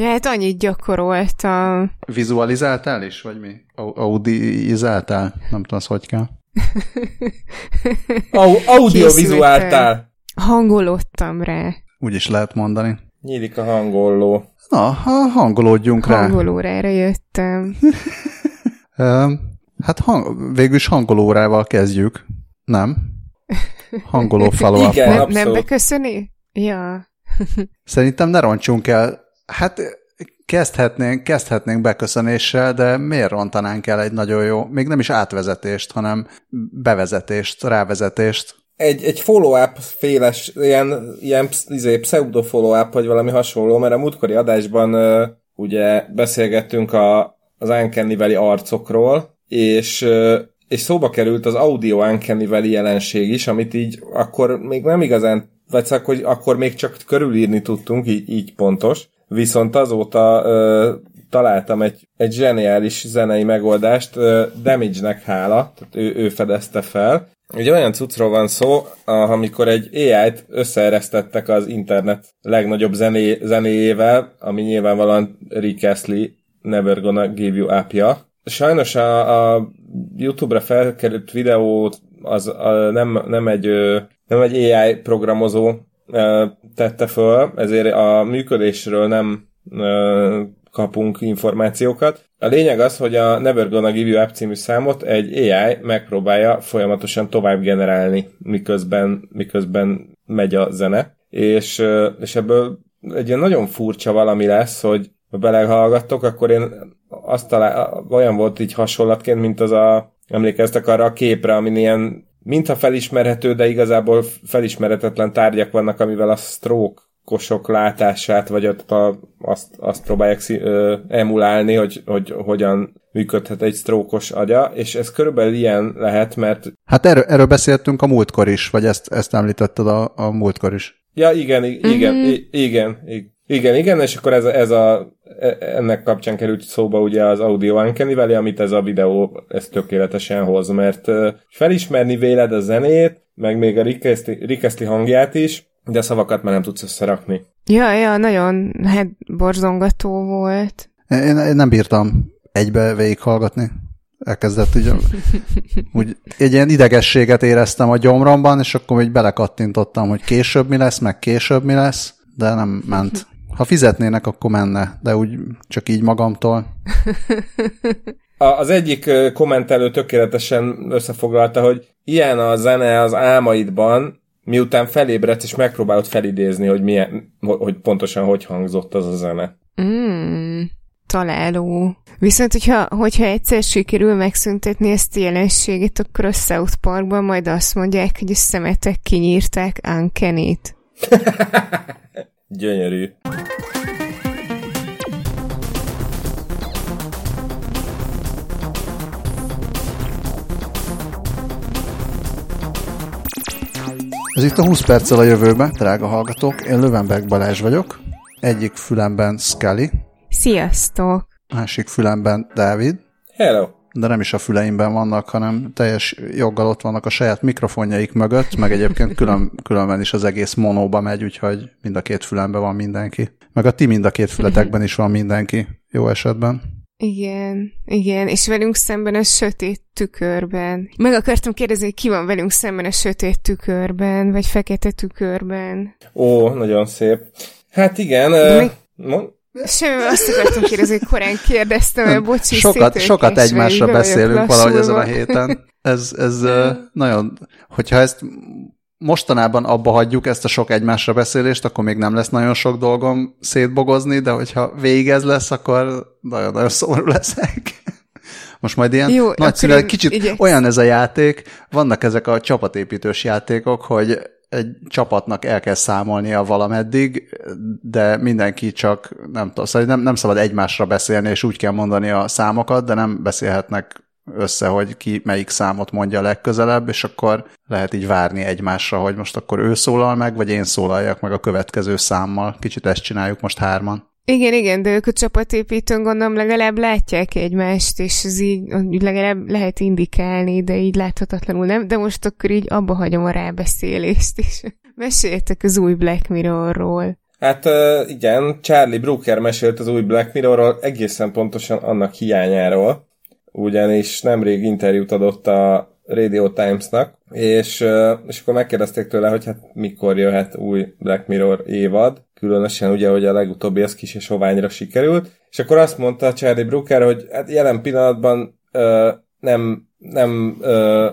Ja, hát annyit gyakoroltam. Vizualizáltál is, vagy mi? Audizáltál? Nem tudom, az hogy kell. Au- audiovizuáltál. Hangolódtam rá. Úgy is lehet mondani. Nyílik a hangoló. Na, ha hangolódjunk rá. Hangolórára jöttem. Ö, hát hang, végül is hangolórával kezdjük. Nem? Hangoló follow Igen. Nem, nem beköszöni? Ja. Szerintem ne roncsunk el. Hát kezdhetnénk, kezdhetnénk beköszönéssel, de miért rontanánk el egy nagyon jó, még nem is átvezetést, hanem bevezetést, rávezetést. Egy, egy follow-up féles, ilyen, ilyen izé, pseudo follow-up, vagy valami hasonló, mert a múltkori adásban uh, ugye beszélgettünk a, az Uncanny arcokról, és, uh, és szóba került az audio Uncanny jelenség is, amit így akkor még nem igazán, vagy csak, hogy akkor még csak körülírni tudtunk, így, így pontos. Viszont azóta uh, találtam egy, egy zseniális zenei megoldást, uh, Damage-nek hála, tehát ő, ő fedezte fel, Ugye olyan cuccról van szó, amikor egy AI-t összeeresztettek az internet legnagyobb zené, zenéjével, ami nyilvánvalóan Rick Astley Never Gonna Give You Up-ja. Sajnos a, a YouTube-ra felkerült videó az a, nem, nem, egy, ö, nem egy AI programozó ö, tette föl, ezért a működésről nem kapunk információkat. A lényeg az, hogy a Never Gonna Give You Up című számot egy AI megpróbálja folyamatosan tovább generálni, miközben, miközben megy a zene. És, és ebből egy ilyen nagyon furcsa valami lesz, hogy ha belehallgattok, akkor én azt talál, olyan volt így hasonlatként, mint az a, emlékeztek arra a képre, amin ilyen mintha felismerhető, de igazából felismerhetetlen tárgyak vannak, amivel a stroke kosok látását, vagy ott a, azt, azt próbálják szí- ö, emulálni, hogy, hogy hogyan működhet egy sztrókos agya, és ez körülbelül ilyen lehet, mert Hát erről, erről beszéltünk a múltkor is, vagy ezt, ezt említetted a, a múltkor is. Ja, igen, igen, Mhm. i- igen, i- igen, igen, és akkor ez, a- ez a, ennek kapcsán került szóba ugye az Audio Uncanny Valley, amit ez a videó ez tökéletesen hoz, mert ö, felismerni véled a zenét, meg még a Rick hangját is, de a szavakat már nem tudsz összerakni. Ja, ja, nagyon hát borzongató volt. Én, én nem bírtam egybe végighallgatni. Elkezdett így, úgy egy ilyen idegességet éreztem a gyomromban, és akkor így belekattintottam, hogy később mi lesz, meg később mi lesz, de nem ment. Ha fizetnének, akkor menne, de úgy csak így magamtól. A, az egyik kommentelő tökéletesen összefoglalta, hogy ilyen a zene az álmaidban, miután felébredsz és megpróbálod felidézni, hogy, milyen, hogy pontosan hogy hangzott az a zene. Mm, találó. Viszont, hogyha, hogyha egyszer sikerül megszüntetni ezt a jelenséget, akkor a South Parkban majd azt mondják, hogy a szemetek kinyírták Uncanny-t. Gyönyörű. Ez itt a 20 perccel a jövőbe, drága hallgatók. Én Lövenberg Balázs vagyok. Egyik fülemben Scully, Sziasztok! másik fülemben Dávid, Hello. De nem is a füleimben vannak, hanem teljes joggal ott vannak a saját mikrofonjaik mögött, meg egyébként külön, különben is az egész monóba megy, úgyhogy mind a két fülemben van mindenki. Meg a ti mind a két fületekben is van mindenki, jó esetben. Igen, igen, és velünk szemben a sötét tükörben. Meg akartam kérdezni, hogy ki van velünk szemben a sötét tükörben, vagy fekete tükörben. Ó, nagyon szép. Hát igen, De uh, még- mon- Semmi, azt akartam kérdezni, hogy korán kérdeztem, mert bocsi, sokat, sokat egymásra beszélünk valahogy ezen a héten. Ez, ez nagyon, hogyha ezt mostanában abba hagyjuk ezt a sok egymásra beszélést, akkor még nem lesz nagyon sok dolgom szétbogozni, de hogyha végig ez lesz, akkor nagyon-nagyon szomorú leszek. Most majd ilyen Jó, nagyszülő, kicsit igyekszem. olyan ez a játék, vannak ezek a csapatépítős játékok, hogy egy csapatnak el kell számolnia valameddig, de mindenki csak, nem tudom, szóval nem, nem szabad egymásra beszélni, és úgy kell mondani a számokat, de nem beszélhetnek össze, hogy ki melyik számot mondja legközelebb, és akkor lehet így várni egymásra, hogy most akkor ő szólal meg, vagy én szólaljak meg a következő számmal. Kicsit ezt csináljuk most hárman. Igen, igen, de ők a csapatépítőn gondolom legalább látják egymást, és ez így legalább lehet indikálni, de így láthatatlanul nem. De most akkor így abba hagyom a rábeszélést is. Meséljetek az új Black Mirrorról. Hát igen, Charlie Brooker mesélt az új Black Mirrorról egészen pontosan annak hiányáról, ugyanis nemrég interjút adott a Radio Times-nak, és, és akkor megkérdezték tőle, hogy hát mikor jöhet új Black Mirror évad, különösen ugye, hogy a legutóbbi az kis és hoványra sikerült, és akkor azt mondta Charlie Brooker, hogy hát jelen pillanatban ö, nem, nem ö,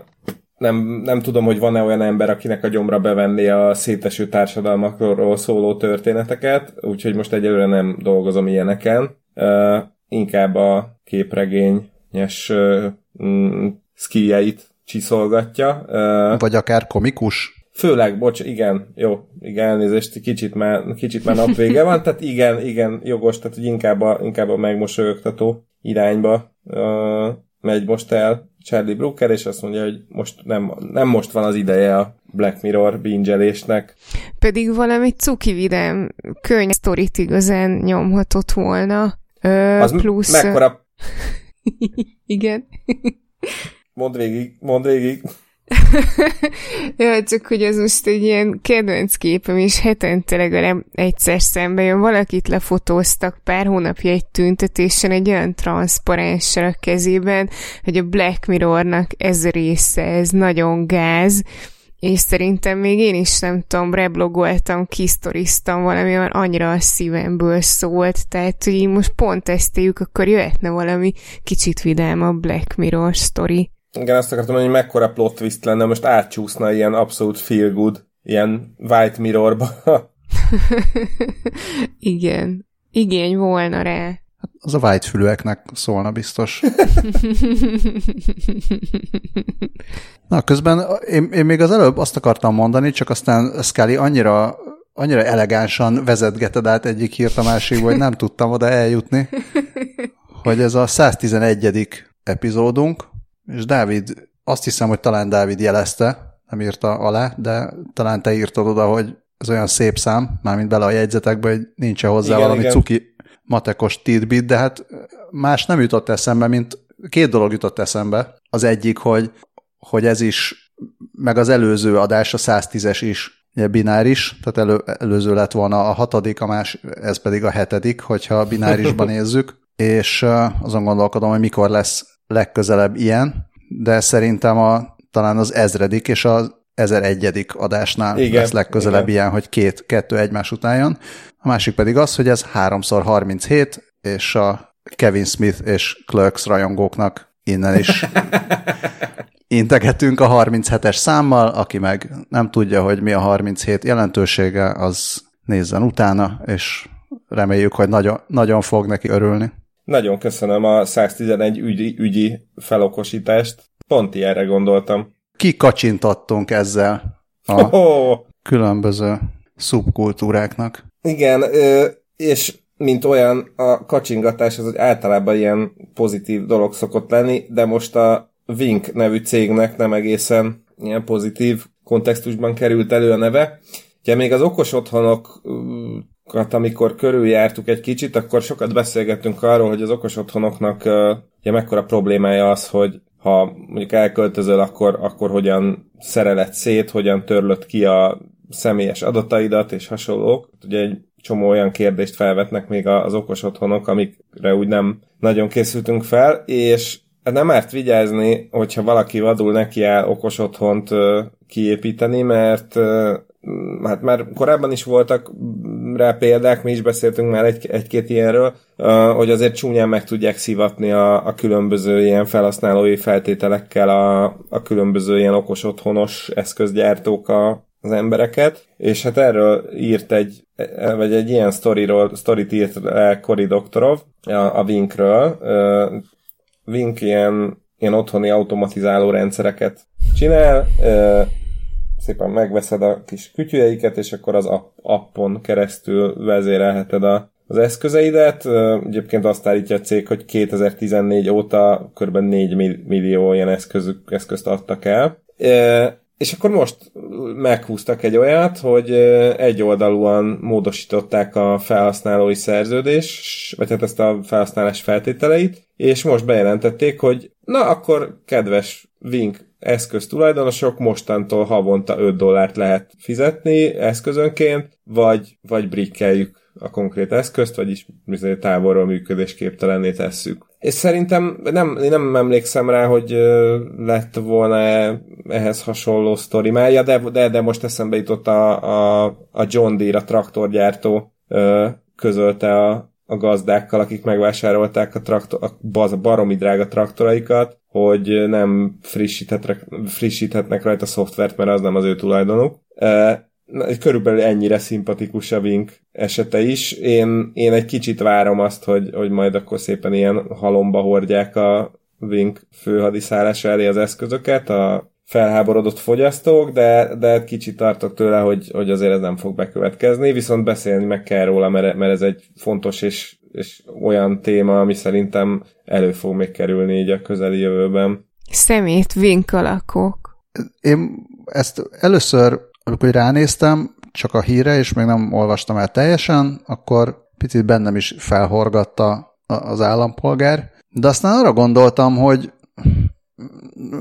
nem, nem tudom, hogy van-e olyan ember, akinek a gyomra bevenni a széteső társadalmakról szóló történeteket, úgyhogy most egyelőre nem dolgozom ilyeneken. Uh, inkább a képregényes skijeit csiszolgatja. Vagy akár komikus? Főleg, bocs, igen, jó, igen, elnézést, kicsit már, kicsit már napvége van, tehát igen, igen, jogos, tehát hogy inkább a, inkább a megmosolyogtató irányba uh, megy most el Charlie Brooker, és azt mondja, hogy most nem, nem most van az ideje a Black Mirror bingelésnek. Pedig valami cuki vidám könyv sztorit igazán nyomhatott volna. Ö, az plusz... mekkora... Igen. mondd végig, mondd végig. ja, csak hogy ez most egy ilyen kedvenc képem, és hetente legalább egyszer szembe jön. Valakit lefotóztak pár hónapja egy tüntetésen egy olyan transzparenssel a kezében, hogy a Black Mirrornak ez része, ez nagyon gáz, és szerintem még én is nem tudom, reblogoltam, kisztoriztam valami, olyan annyira a szívemből szólt, tehát hogy így most pont ezt éljük, akkor jöhetne valami kicsit vidámabb Black Mirror story. Igen, azt akartam mondani, hogy mekkora plot twist lenne, most átcsúszna ilyen abszolút feel good, ilyen White Mirrorba. Igen. Igény volna rá. Az a white fülőeknek szólna biztos. Na, közben én, én még az előbb azt akartam mondani, csak aztán Scully annyira, annyira elegánsan vezetgeted át egyik hírt a másikba, hogy nem tudtam oda eljutni, hogy ez a 111. epizódunk, és Dávid, azt hiszem, hogy talán Dávid jelezte, nem írta alá, de talán te írtad oda, hogy ez olyan szép szám, mármint bele a jegyzetekbe, hogy nincs -e hozzá igen, valami igen. cuki matekos tidbit, de hát más nem jutott eszembe, mint két dolog jutott eszembe. Az egyik, hogy, hogy ez is, meg az előző adás, a 110-es is ugye bináris, tehát elő, előző lett volna a hatodik, a más, ez pedig a hetedik, hogyha binárisban nézzük, és azon gondolkodom, hogy mikor lesz legközelebb ilyen, de szerintem a, talán az ezredik és az 1001. adásnál igen, lesz legközelebb igen. ilyen, hogy két, kettő egymás után jön. A másik pedig az, hogy ez 3x37, és a Kevin Smith és Clerks rajongóknak innen is integetünk a 37-es számmal, aki meg nem tudja, hogy mi a 37 jelentősége, az nézzen utána, és reméljük, hogy nagyon, nagyon fog neki örülni. Nagyon köszönöm a 111 ügyi, ügyi felokosítást. Pont ilyenre gondoltam. Kikacsintottunk ezzel a oh. különböző szubkultúráknak. Igen, és mint olyan, a kacsingatás az egy általában ilyen pozitív dolog szokott lenni, de most a Wink nevű cégnek nem egészen ilyen pozitív kontextusban került elő a neve. Ugye még az okos otthonok amikor körüljártuk egy kicsit, akkor sokat beszélgettünk arról, hogy az okos otthonoknak ugye mekkora problémája az, hogy ha mondjuk elköltözöl, akkor, akkor hogyan szereled szét, hogyan törlött ki a személyes adataidat és hasonlók. Ugye egy csomó olyan kérdést felvetnek még az okos otthonok, amikre úgy nem nagyon készültünk fel, és nem árt vigyázni, hogyha valaki vadul neki áll okos otthont kiépíteni, mert hát már korábban is voltak rá példák, mi is beszéltünk már egy, egy-két ilyenről, hogy azért csúnyán meg tudják szivatni a, a különböző ilyen felhasználói feltételekkel a, a különböző ilyen okos otthonos eszközgyártók a, az embereket, és hát erről írt egy, vagy egy ilyen sztoriról, sztorit írt el Cory Doktorov, a, a Winkről. Wink ilyen, ilyen otthoni automatizáló rendszereket csinál, szépen megveszed a kis kütyüjeiket, és akkor az appon keresztül vezérelheted a, az eszközeidet. Egyébként azt állítja a cég, hogy 2014 óta kb. 4 millió ilyen eszköz, eszközt adtak el. És akkor most meghúztak egy olyat, hogy egyoldalúan módosították a felhasználói szerződés, vagy hát ezt a felhasználás feltételeit, és most bejelentették, hogy na akkor kedves Wink eszköz tulajdonosok mostantól havonta 5 dollárt lehet fizetni eszközönként, vagy, vagy brikkeljük a konkrét eszközt, vagyis távolról működésképtelenné tesszük. És szerintem nem, nem emlékszem rá, hogy lett volna ehhez hasonló sztori már, de, de, de most eszembe jutott a, a, a John Deere, a traktorgyártó közölte a, a gazdákkal, akik megvásárolták a, traktor, a baromi drága traktoraikat, hogy nem frissíthetnek rajta szoftvert, mert az nem az ő tulajdonuk. Körülbelül ennyire szimpatikus a Wink esete is. Én, én egy kicsit várom azt, hogy, hogy majd akkor szépen ilyen halomba hordják a Wink főhadiszállása elé az eszközöket, a felháborodott fogyasztók, de, de kicsit tartok tőle, hogy, hogy azért ez nem fog bekövetkezni, viszont beszélni meg kell róla, mert, mert ez egy fontos és, és olyan téma, ami szerintem elő fog még kerülni így a közeli jövőben. Szemét vinkalakok. Én ezt először, amikor ránéztem, csak a híre, és még nem olvastam el teljesen, akkor picit bennem is felhorgatta az állampolgár, de aztán arra gondoltam, hogy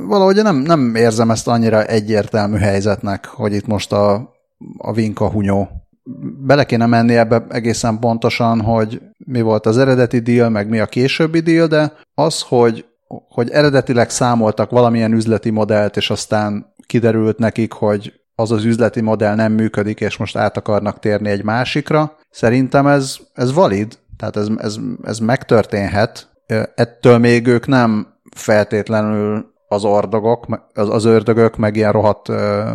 valahogy nem, nem érzem ezt annyira egyértelmű helyzetnek, hogy itt most a, a vinka hunyó. Bele kéne menni ebbe egészen pontosan, hogy mi volt az eredeti deal, meg mi a későbbi deal, de az, hogy, hogy eredetileg számoltak valamilyen üzleti modellt, és aztán kiderült nekik, hogy az az üzleti modell nem működik, és most át akarnak térni egy másikra, szerintem ez, ez valid, tehát ez, ez, ez megtörténhet. Ettől még ők nem feltétlenül az ordogok, az, az ördögök, meg ilyen rohadt ö,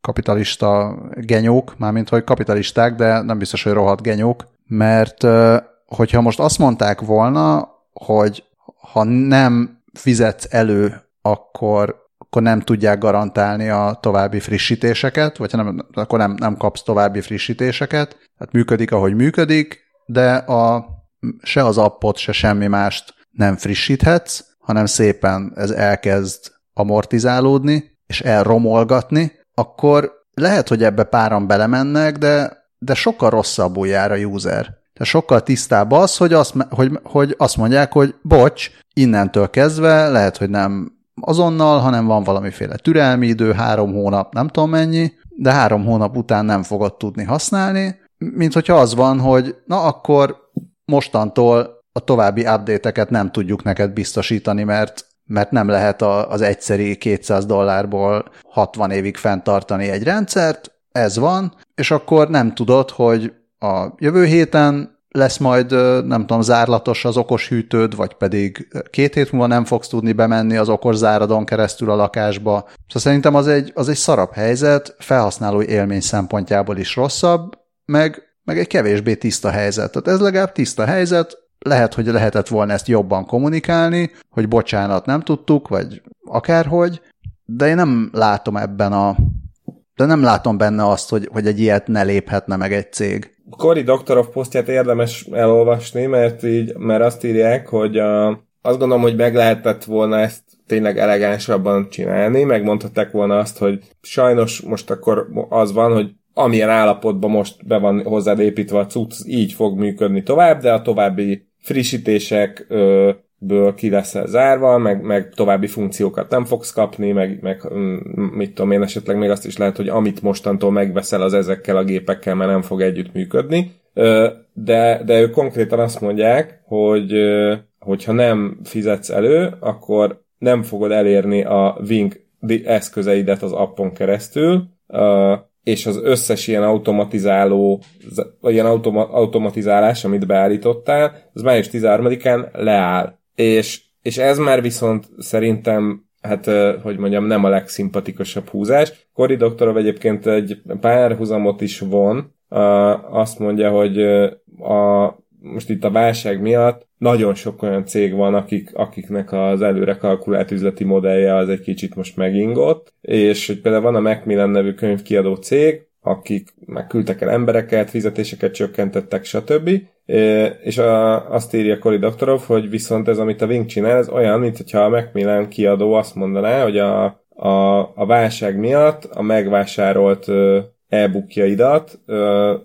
kapitalista genyók, mármint hogy kapitalisták, de nem biztos, hogy rohadt genyók, mert ö, hogyha most azt mondták volna, hogy ha nem fizetsz elő, akkor, akkor nem tudják garantálni a további frissítéseket, vagy ha nem, akkor nem, nem kapsz további frissítéseket. Hát működik, ahogy működik, de a, se az appot, se semmi mást nem frissíthetsz, hanem szépen ez elkezd amortizálódni, és elromolgatni, akkor lehet, hogy ebbe páran belemennek, de, de sokkal rosszabbul jár a user. Tehát sokkal tisztább az, hogy azt, hogy, hogy azt mondják, hogy bocs, innentől kezdve lehet, hogy nem azonnal, hanem van valamiféle türelmi idő, három hónap, nem tudom mennyi, de három hónap után nem fogod tudni használni, mint hogyha az van, hogy na akkor mostantól a további update-eket nem tudjuk neked biztosítani, mert, mert nem lehet az egyszeri 200 dollárból 60 évig fenntartani egy rendszert, ez van, és akkor nem tudod, hogy a jövő héten lesz majd, nem tudom, zárlatos az okos hűtőd, vagy pedig két hét múlva nem fogsz tudni bemenni az okos záradon keresztül a lakásba. Szóval szerintem az egy, az egy szarabb helyzet, felhasználói élmény szempontjából is rosszabb, meg, meg egy kevésbé tiszta helyzet. Tehát ez legalább tiszta helyzet, lehet, hogy lehetett volna ezt jobban kommunikálni, hogy bocsánat, nem tudtuk, vagy akárhogy, de én nem látom ebben a de nem látom benne azt, hogy, hogy egy ilyet ne léphetne meg egy cég. Cory Doctorov posztját érdemes elolvasni, mert így, mert azt írják, hogy a, azt gondolom, hogy meg lehetett volna ezt tényleg elegánsabban csinálni, megmondhatták volna azt, hogy sajnos most akkor az van, hogy amilyen állapotban most be van hozzád építve a cucc, így fog működni tovább, de a további frissítésekből ki lesz zárva, meg, meg további funkciókat nem fogsz kapni, meg, meg mm, mit tudom én, esetleg még azt is lehet, hogy amit mostantól megveszel, az ezekkel a gépekkel már nem fog együtt működni. De, de ők konkrétan azt mondják, hogy hogyha nem fizetsz elő, akkor nem fogod elérni a Wing eszközeidet az appon keresztül, és az összes ilyen automatizáló, ilyen automa, automatizálás, amit beállítottál, az május 13-án leáll. És, és ez már viszont szerintem hát, hogy mondjam, nem a legszimpatikusabb húzás. Kori Doktorov egyébként egy párhuzamot is von, azt mondja, hogy a, most itt a válság miatt nagyon sok olyan cég van, akik, akiknek az előre kalkulált üzleti modellje az egy kicsit most megingott, és hogy például van a Macmillan nevű könyvkiadó cég, akik megküldtek el embereket, fizetéseket csökkentettek, stb. És a, azt írja Cory Doktorov, hogy viszont ez, amit a Wing csinál, ez olyan, mint hogyha a Macmillan kiadó azt mondaná, hogy a, a, a válság miatt a megvásárolt e-bookjaidat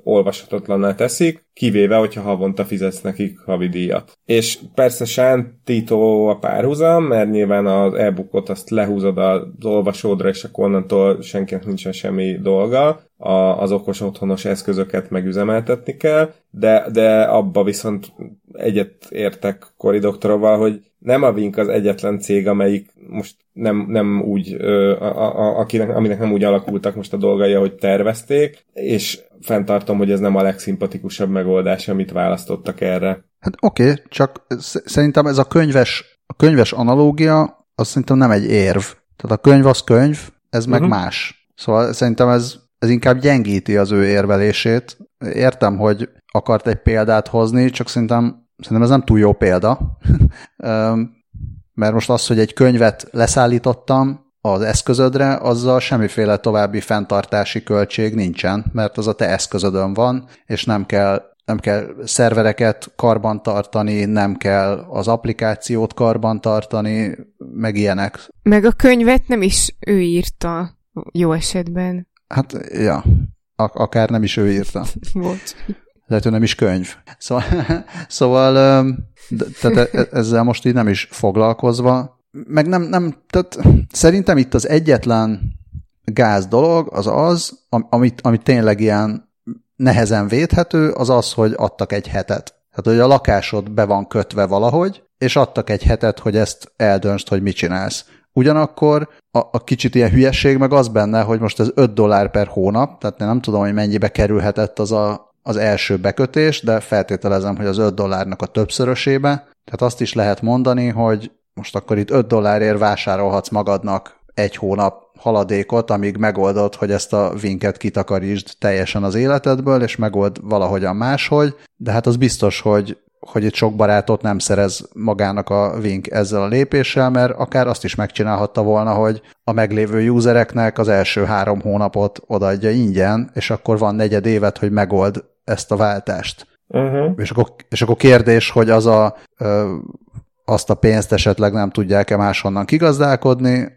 olvashatatlanná teszik, kivéve, hogyha havonta fizetsz nekik havidíjat. És persze sántító a párhuzam, mert nyilván az e-bookot azt lehúzod az olvasódra, és akkor onnantól senkinek nincsen semmi dolga, a, az okos otthonos eszközöket megüzemeltetni kell, de, de abba viszont egyet értek Kori doktorával, hogy nem a Vink az egyetlen cég, amelyik most nem, nem úgy, a, a, akinek, aminek nem úgy alakultak most a dolgai, hogy tervezték, és fenntartom, hogy ez nem a legszimpatikusabb megoldás, amit választottak erre. Hát oké, okay, csak szerintem ez a könyves, a könyves analógia, az szerintem nem egy érv. Tehát a könyv az könyv, ez meg uh-huh. más. Szóval szerintem ez, ez inkább gyengíti az ő érvelését. Értem, hogy akart egy példát hozni, csak szerintem, szerintem ez nem túl jó példa. Mert most az, hogy egy könyvet leszállítottam az eszközödre, azzal semmiféle további fenntartási költség nincsen, mert az a te eszközödön van, és nem kell nem kell szervereket karbantartani, nem kell az applikációt karbantartani, meg ilyenek. Meg a könyvet nem is ő írta, jó esetben. Hát, ja, Ak- akár nem is ő írta. Volt. Lehet, hogy nem is könyv. Szóval, szóval tehát e, ezzel most így nem is foglalkozva, meg nem, nem, tehát szerintem itt az egyetlen gáz dolog az az, amit, amit tényleg ilyen nehezen védhető, az az, hogy adtak egy hetet. Tehát, hogy a lakásod be van kötve valahogy, és adtak egy hetet, hogy ezt eldöntsd, hogy mit csinálsz. Ugyanakkor a, a kicsit ilyen hülyesség meg az benne, hogy most ez 5 dollár per hónap, tehát nem tudom, hogy mennyibe kerülhetett az a, az első bekötés, de feltételezem, hogy az 5 dollárnak a többszörösébe. Tehát azt is lehet mondani, hogy most akkor itt 5 dollárért vásárolhatsz magadnak egy hónap haladékot, amíg megoldod, hogy ezt a vinket kitakarítsd teljesen az életedből, és megold valahogyan máshogy, de hát az biztos, hogy hogy itt sok barátot nem szerez magának a Vink ezzel a lépéssel, mert akár azt is megcsinálhatta volna, hogy a meglévő usereknek az első három hónapot odaadja ingyen, és akkor van negyed évet, hogy megold ezt a váltást. Uh-huh. És, akkor, és akkor kérdés, hogy az a, ö, azt a pénzt esetleg nem tudják-e máshonnan kigazdálkodni,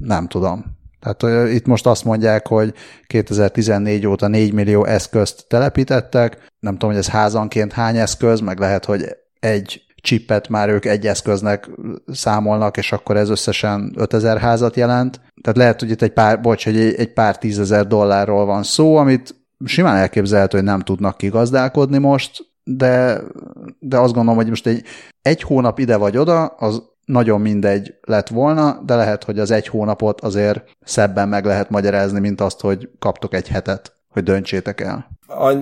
nem tudom. Tehát itt most azt mondják, hogy 2014 óta 4 millió eszközt telepítettek, nem tudom, hogy ez házanként hány eszköz, meg lehet, hogy egy csippet már ők egy eszköznek számolnak, és akkor ez összesen 5000 házat jelent. Tehát lehet, hogy itt egy pár, bocs, hogy egy pár tízezer dollárról van szó, amit simán elképzelhető, hogy nem tudnak kigazdálkodni most, de, de azt gondolom, hogy most egy, egy hónap ide vagy oda, az nagyon mindegy lett volna, de lehet, hogy az egy hónapot azért szebben meg lehet magyarázni, mint azt, hogy kaptok egy hetet, hogy döntsétek el.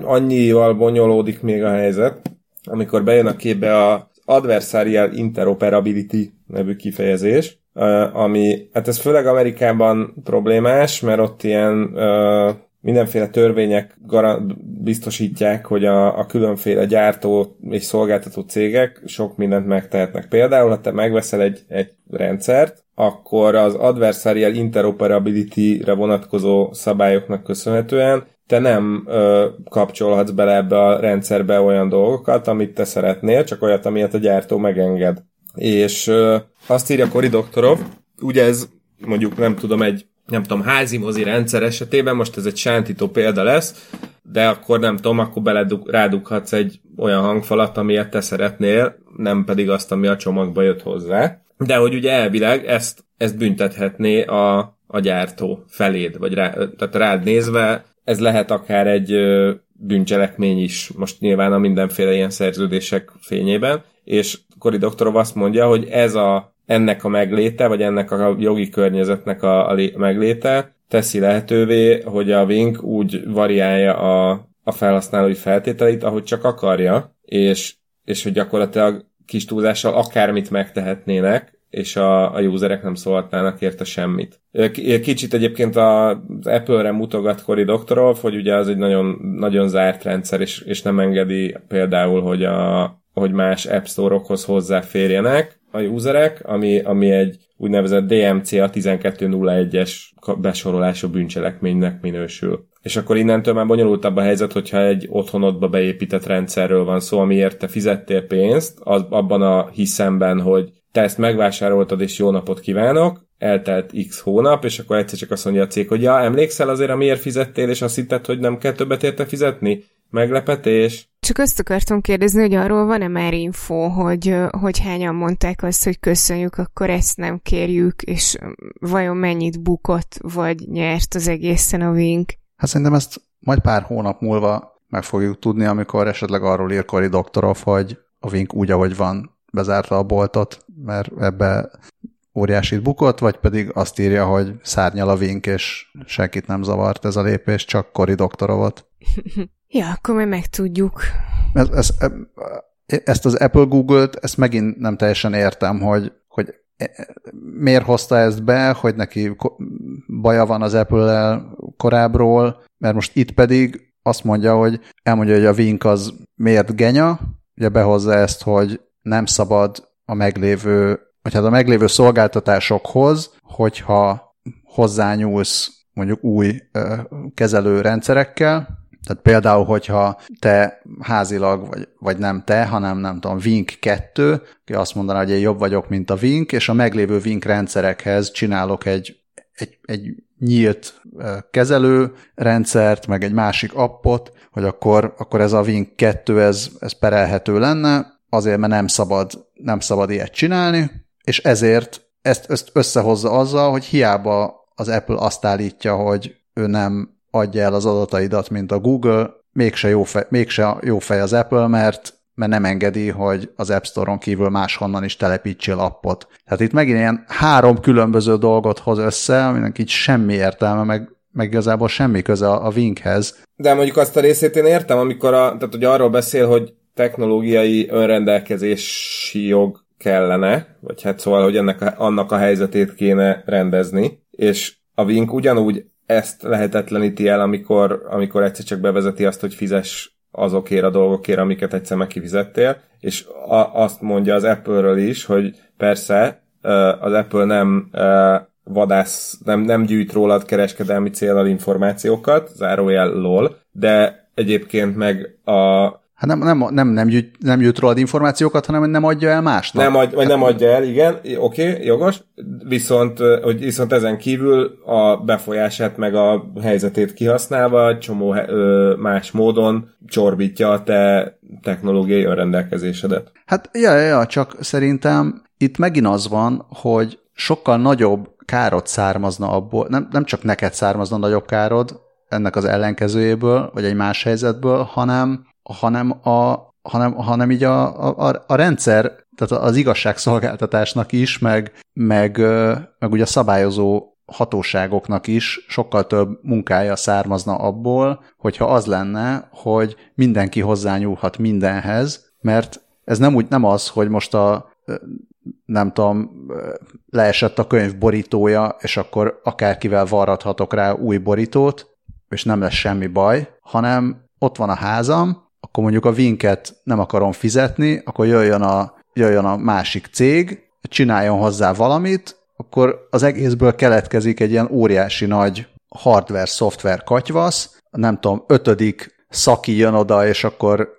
Annyival bonyolódik még a helyzet, amikor bejön a képbe a Adversarial Interoperability nevű kifejezés, ami, hát ez főleg Amerikában problémás, mert ott ilyen mindenféle törvények biztosítják, hogy a, a különféle gyártó és szolgáltató cégek sok mindent megtehetnek. Például, ha te megveszel egy, egy rendszert, akkor az adversarial interoperability-re vonatkozó szabályoknak köszönhetően te nem ö, kapcsolhatsz bele ebbe a rendszerbe olyan dolgokat, amit te szeretnél, csak olyat, amilyet a gyártó megenged. És ö, azt írja Kori Doktorov, ugye ez mondjuk nem tudom, egy nem tudom, házi mozi rendszer esetében, most ez egy sántító példa lesz, de akkor nem tudom, akkor beledug, rádughatsz egy olyan hangfalat, amilyet te szeretnél, nem pedig azt, ami a csomagba jött hozzá. De hogy ugye elvileg ezt, ezt büntethetné a, a gyártó feléd, vagy rá, tehát rád nézve, ez lehet akár egy bűncselekmény is, most nyilván a mindenféle ilyen szerződések fényében, és Kori Doktorov azt mondja, hogy ez a ennek a megléte, vagy ennek a jogi környezetnek a, megléte teszi lehetővé, hogy a Wink úgy variálja a, a felhasználói feltételeit, ahogy csak akarja, és, és hogy gyakorlatilag kis túlzással akármit megtehetnének, és a, a userek nem szólhatnának érte semmit. Kicsit egyébként az Apple-re mutogat Cory Doktorov, hogy ugye az egy nagyon, nagyon zárt rendszer, és, és nem engedi például, hogy, a, hogy más App Store-okhoz hozzáférjenek, a userek, ami, ami egy úgynevezett DMCA 1201-es besorolású bűncselekménynek minősül. És akkor innentől már bonyolultabb a helyzet, hogyha egy otthonodba beépített rendszerről van szó, amiért te fizettél pénzt, az, abban a hiszemben, hogy te ezt megvásároltad, és jó napot kívánok, eltelt x hónap, és akkor egyszer csak azt mondja a cég, hogy ja, emlékszel azért, amiért fizettél, és azt hitted, hogy nem kell többet érte fizetni? Meglepetés? Csak azt akartam kérdezni, hogy arról van-e már info, hogy, hogy hányan mondták azt, hogy köszönjük, akkor ezt nem kérjük, és vajon mennyit bukott, vagy nyert az egészen a Wink? Hát szerintem ezt majd pár hónap múlva meg fogjuk tudni, amikor esetleg arról ír Cory Doktorov, hogy a Wink úgy, ahogy van, bezárta a boltot, mert ebbe óriásit bukott, vagy pedig azt írja, hogy szárnyal a Wink, és senkit nem zavart ez a lépés, csak Cory Doktorovot. ja, akkor majd megtudjuk. Ez, ez, ezt az Apple Google-t, ezt megint nem teljesen értem, hogy, hogy miért hozta ezt be, hogy neki baja van az Apple-el korábbról, mert most itt pedig azt mondja, hogy elmondja, hogy a Wink az miért genya, ugye behozza ezt, hogy nem szabad a meglévő, vagy hát a meglévő szolgáltatásokhoz, hogyha hozzányúlsz mondjuk új ö, kezelő rendszerekkel, tehát például, hogyha te házilag, vagy, vagy nem te, hanem nem tudom, Wink 2, aki azt mondaná, hogy én jobb vagyok, mint a Wink, és a meglévő Wink rendszerekhez csinálok egy, egy, egy nyílt kezelő rendszert, meg egy másik appot, hogy akkor, akkor ez a Wink 2, ez, ez perelhető lenne, azért, mert nem szabad, nem szabad ilyet csinálni, és ezért ezt, ezt összehozza azzal, hogy hiába az Apple azt állítja, hogy ő nem adja el az adataidat, mint a Google, mégse jó fej, mégse jó fej az Apple, mert mert nem engedi, hogy az App Store-on kívül máshonnan is telepítsél appot. Tehát itt megint ilyen három különböző dolgot hoz össze, aminek így semmi értelme, meg, meg igazából semmi köze a, a Winkhez. De mondjuk azt a részét én értem, amikor a, tehát, hogy arról beszél, hogy technológiai önrendelkezési jog kellene, vagy hát szóval, hogy ennek, annak a helyzetét kéne rendezni, és a Wink ugyanúgy ezt lehetetleníti el, amikor, amikor egyszer csak bevezeti azt, hogy fizes azokért a dolgokért, amiket egyszer megkifizettél, és a, azt mondja az Apple-ről is, hogy persze az Apple nem vadász, nem, nem gyűjt rólad kereskedelmi célral információkat, zárójel lol, de egyébként meg a Hát nem, nem, nem, nem, gyűjt, nem gyűjt rólad információkat, hanem nem adja el másnak. Nem, adj, vagy nem adja el, igen, oké, okay, jogos, viszont, hogy viszont ezen kívül a befolyását meg a helyzetét kihasználva csomó más módon csorbítja a te technológiai önrendelkezésedet. Hát, ja, ja, csak szerintem itt megint az van, hogy sokkal nagyobb károt származna abból, nem, nem csak neked származna nagyobb károd ennek az ellenkezőjéből, vagy egy más helyzetből, hanem hanem, a, hanem, hanem így a, a, a rendszer, tehát az igazságszolgáltatásnak is, meg, meg, meg ugye a szabályozó hatóságoknak is sokkal több munkája származna abból, hogyha az lenne, hogy mindenki hozzányúlhat mindenhez, mert ez nem úgy nem az, hogy most a nem tudom, leesett a könyv borítója, és akkor akárkivel varrathatok rá új borítót, és nem lesz semmi baj, hanem ott van a házam, akkor mondjuk a vinket nem akarom fizetni, akkor jöjjön a, jöjjön a másik cég, csináljon hozzá valamit, akkor az egészből keletkezik egy ilyen óriási nagy hardware-szoftver katyvasz, nem tudom, ötödik szaki jön oda, és akkor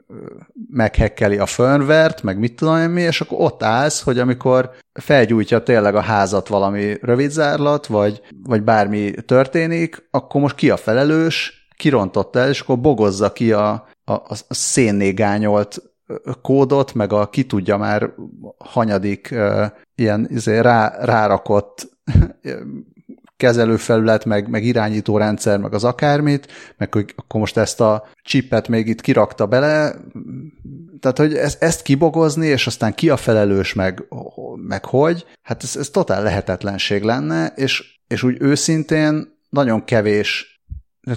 meghekkeli a firmware meg mit tudom én mi, és akkor ott állsz, hogy amikor felgyújtja tényleg a házat valami rövidzárlat, vagy, vagy bármi történik, akkor most ki a felelős, kirontott el, és akkor bogozza ki a, a, a szénnégányolt kódot, meg a ki tudja már hanyadik ilyen izé, rá, rárakott kezelőfelület, meg, meg irányítórendszer, meg az akármit, meg hogy akkor most ezt a csipet még itt kirakta bele, tehát, hogy ezt, ezt kibogozni, és aztán ki a felelős, meg, meg hogy, hát ez, ez totál lehetetlenség lenne, és, és úgy őszintén nagyon kevés,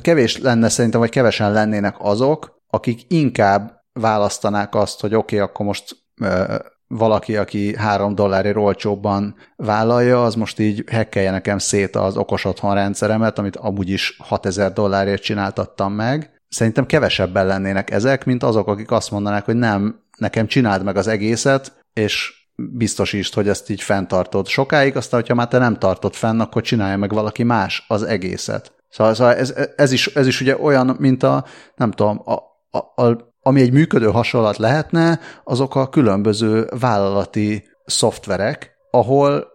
kevés lenne szerintem, vagy kevesen lennének azok, akik inkább választanák azt, hogy oké, okay, akkor most ö, valaki, aki három dollárért olcsóbban vállalja, az most így hekkelje nekem szét az okos otthon rendszeremet, amit amúgy is 6000 dollárért csináltattam meg. Szerintem kevesebben lennének ezek, mint azok, akik azt mondanák, hogy nem, nekem csináld meg az egészet, és biztosítsd, hogy ezt így fenntartod sokáig, aztán, hogyha már te nem tartod fenn, akkor csinálja meg valaki más az egészet. Szóval, szóval ez, ez, is, ez is ugye olyan, mint a, nem tudom, a, a, a, ami egy működő hasonlat lehetne, azok a különböző vállalati szoftverek, ahol,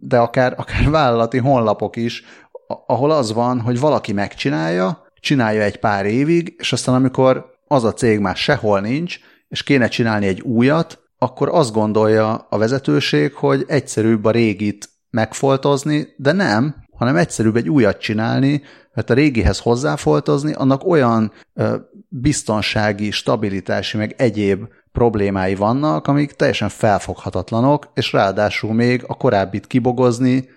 de akár, akár vállalati honlapok is, ahol az van, hogy valaki megcsinálja, csinálja egy pár évig, és aztán amikor az a cég már sehol nincs, és kéne csinálni egy újat, akkor azt gondolja a vezetőség, hogy egyszerűbb a régit megfoltozni, de nem, hanem egyszerűbb egy újat csinálni, mert a régihez hozzáfoltozni, annak olyan biztonsági, stabilitási, meg egyéb problémái vannak, amik teljesen felfoghatatlanok, és ráadásul még a korábbit kibogozni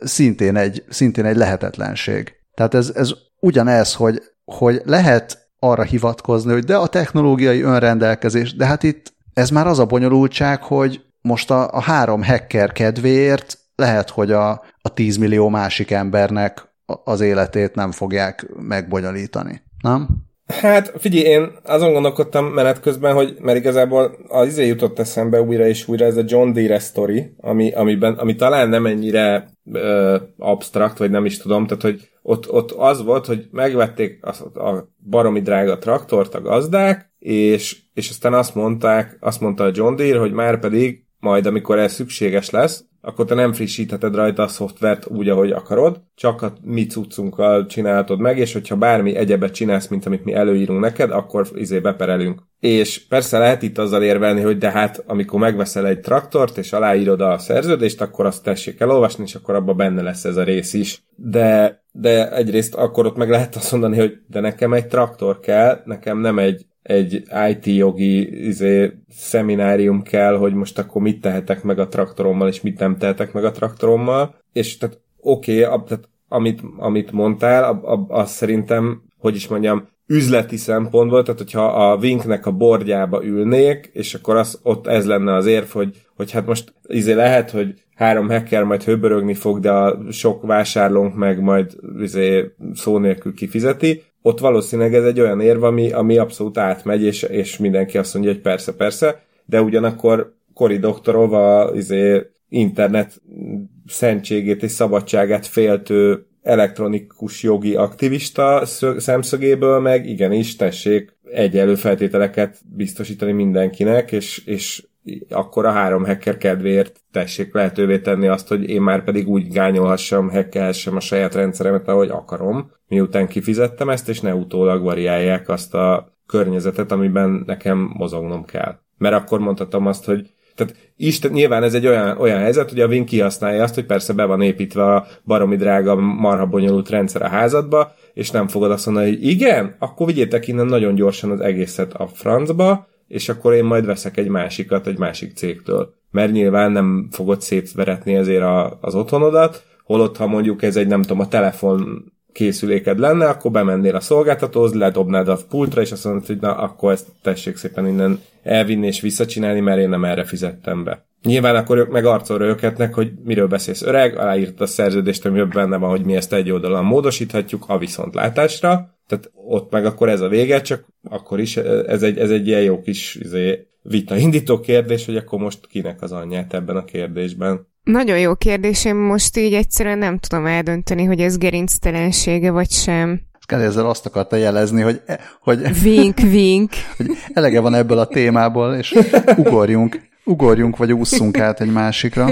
szintén egy, szintén egy lehetetlenség. Tehát ez, ez ugyanez, hogy, hogy lehet arra hivatkozni, hogy de a technológiai önrendelkezés, de hát itt ez már az a bonyolultság, hogy most a, a három hacker kedvéért lehet, hogy a, a 10 millió másik embernek az életét nem fogják megbonyolítani, nem? Hát figyelj, én azon gondolkodtam menet közben, hogy mert igazából az izé jutott eszembe újra és újra ez a John Deere story, ami, amiben, ami talán nem ennyire ö, abstrakt, vagy nem is tudom, tehát hogy ott, ott az volt, hogy megvették a, a baromi drága traktort a gazdák, és, és aztán azt mondták, azt mondta a John Deere, hogy már pedig majd amikor ez szükséges lesz, akkor te nem frissítheted rajta a szoftvert úgy, ahogy akarod, csak a mi cuccunkkal csináltod meg, és hogyha bármi egyebet csinálsz, mint amit mi előírunk neked, akkor izé beperelünk. És persze lehet itt azzal érvelni, hogy de hát amikor megveszel egy traktort, és aláírod a szerződést, akkor azt tessék elolvasni, és akkor abban benne lesz ez a rész is. De, de egyrészt akkor ott meg lehet azt mondani, hogy de nekem egy traktor kell, nekem nem egy egy IT jogi izé, szeminárium kell, hogy most akkor mit tehetek meg a traktorommal, és mit nem tehetek meg a traktorommal. És tehát oké, okay, amit, amit mondtál, az szerintem, hogy is mondjam, üzleti szempontból, tehát hogyha a Winknek a bordjába ülnék, és akkor az, ott ez lenne az érv, hogy, hogy hát most izé lehet, hogy három hacker majd höbörögni fog, de a sok vásárlónk meg majd izé szó nélkül kifizeti, ott valószínűleg ez egy olyan érv, ami, ami abszolút átmegy, és, és mindenki azt mondja, hogy persze, persze, de ugyanakkor Kori Doktorov a izé, internet szentségét és szabadságát féltő elektronikus jogi aktivista szemszögéből meg igenis tessék egyenlő feltételeket biztosítani mindenkinek, és, és akkor a három hacker kedvéért tessék lehetővé tenni azt, hogy én már pedig úgy gányolhassam, hackelhessem a saját rendszeremet, ahogy akarom, miután kifizettem ezt, és ne utólag variálják azt a környezetet, amiben nekem mozognom kell. Mert akkor mondhatom azt, hogy tehát Isten, nyilván ez egy olyan, olyan helyzet, hogy a Win kihasználja azt, hogy persze be van építve a baromi drága, marha bonyolult rendszer a házadba, és nem fogod azt mondani, hogy igen, akkor vigyétek innen nagyon gyorsan az egészet a francba, és akkor én majd veszek egy másikat egy másik cégtől. Mert nyilván nem fogod szétveretni ezért a, az otthonodat, holott ha mondjuk ez egy nem tudom, a telefon készüléked lenne, akkor bemennél a szolgáltatóhoz, ledobnád a pultra, és azt mondod, hogy na, akkor ezt tessék szépen innen elvinni és visszacsinálni, mert én nem erre fizettem be. Nyilván akkor ők meg arcol röhöghetnek, hogy miről beszélsz öreg, aláírt a szerződést, ami benne van, hogy mi ezt egy oldalon módosíthatjuk a viszontlátásra, tehát ott meg akkor ez a vége, csak akkor is ez egy, ez egy ilyen jó kis izé, vita indító kérdés, hogy akkor most kinek az anyját ebben a kérdésben. Nagyon jó kérdés, én most így egyszerűen nem tudom eldönteni, hogy ez gerinctelensége vagy sem. Ezzel azt akarta jelezni, hogy, hogy, vink, vink. hogy elege van ebből a témából, és ugorjunk, ugorjunk, vagy ússzunk át egy másikra.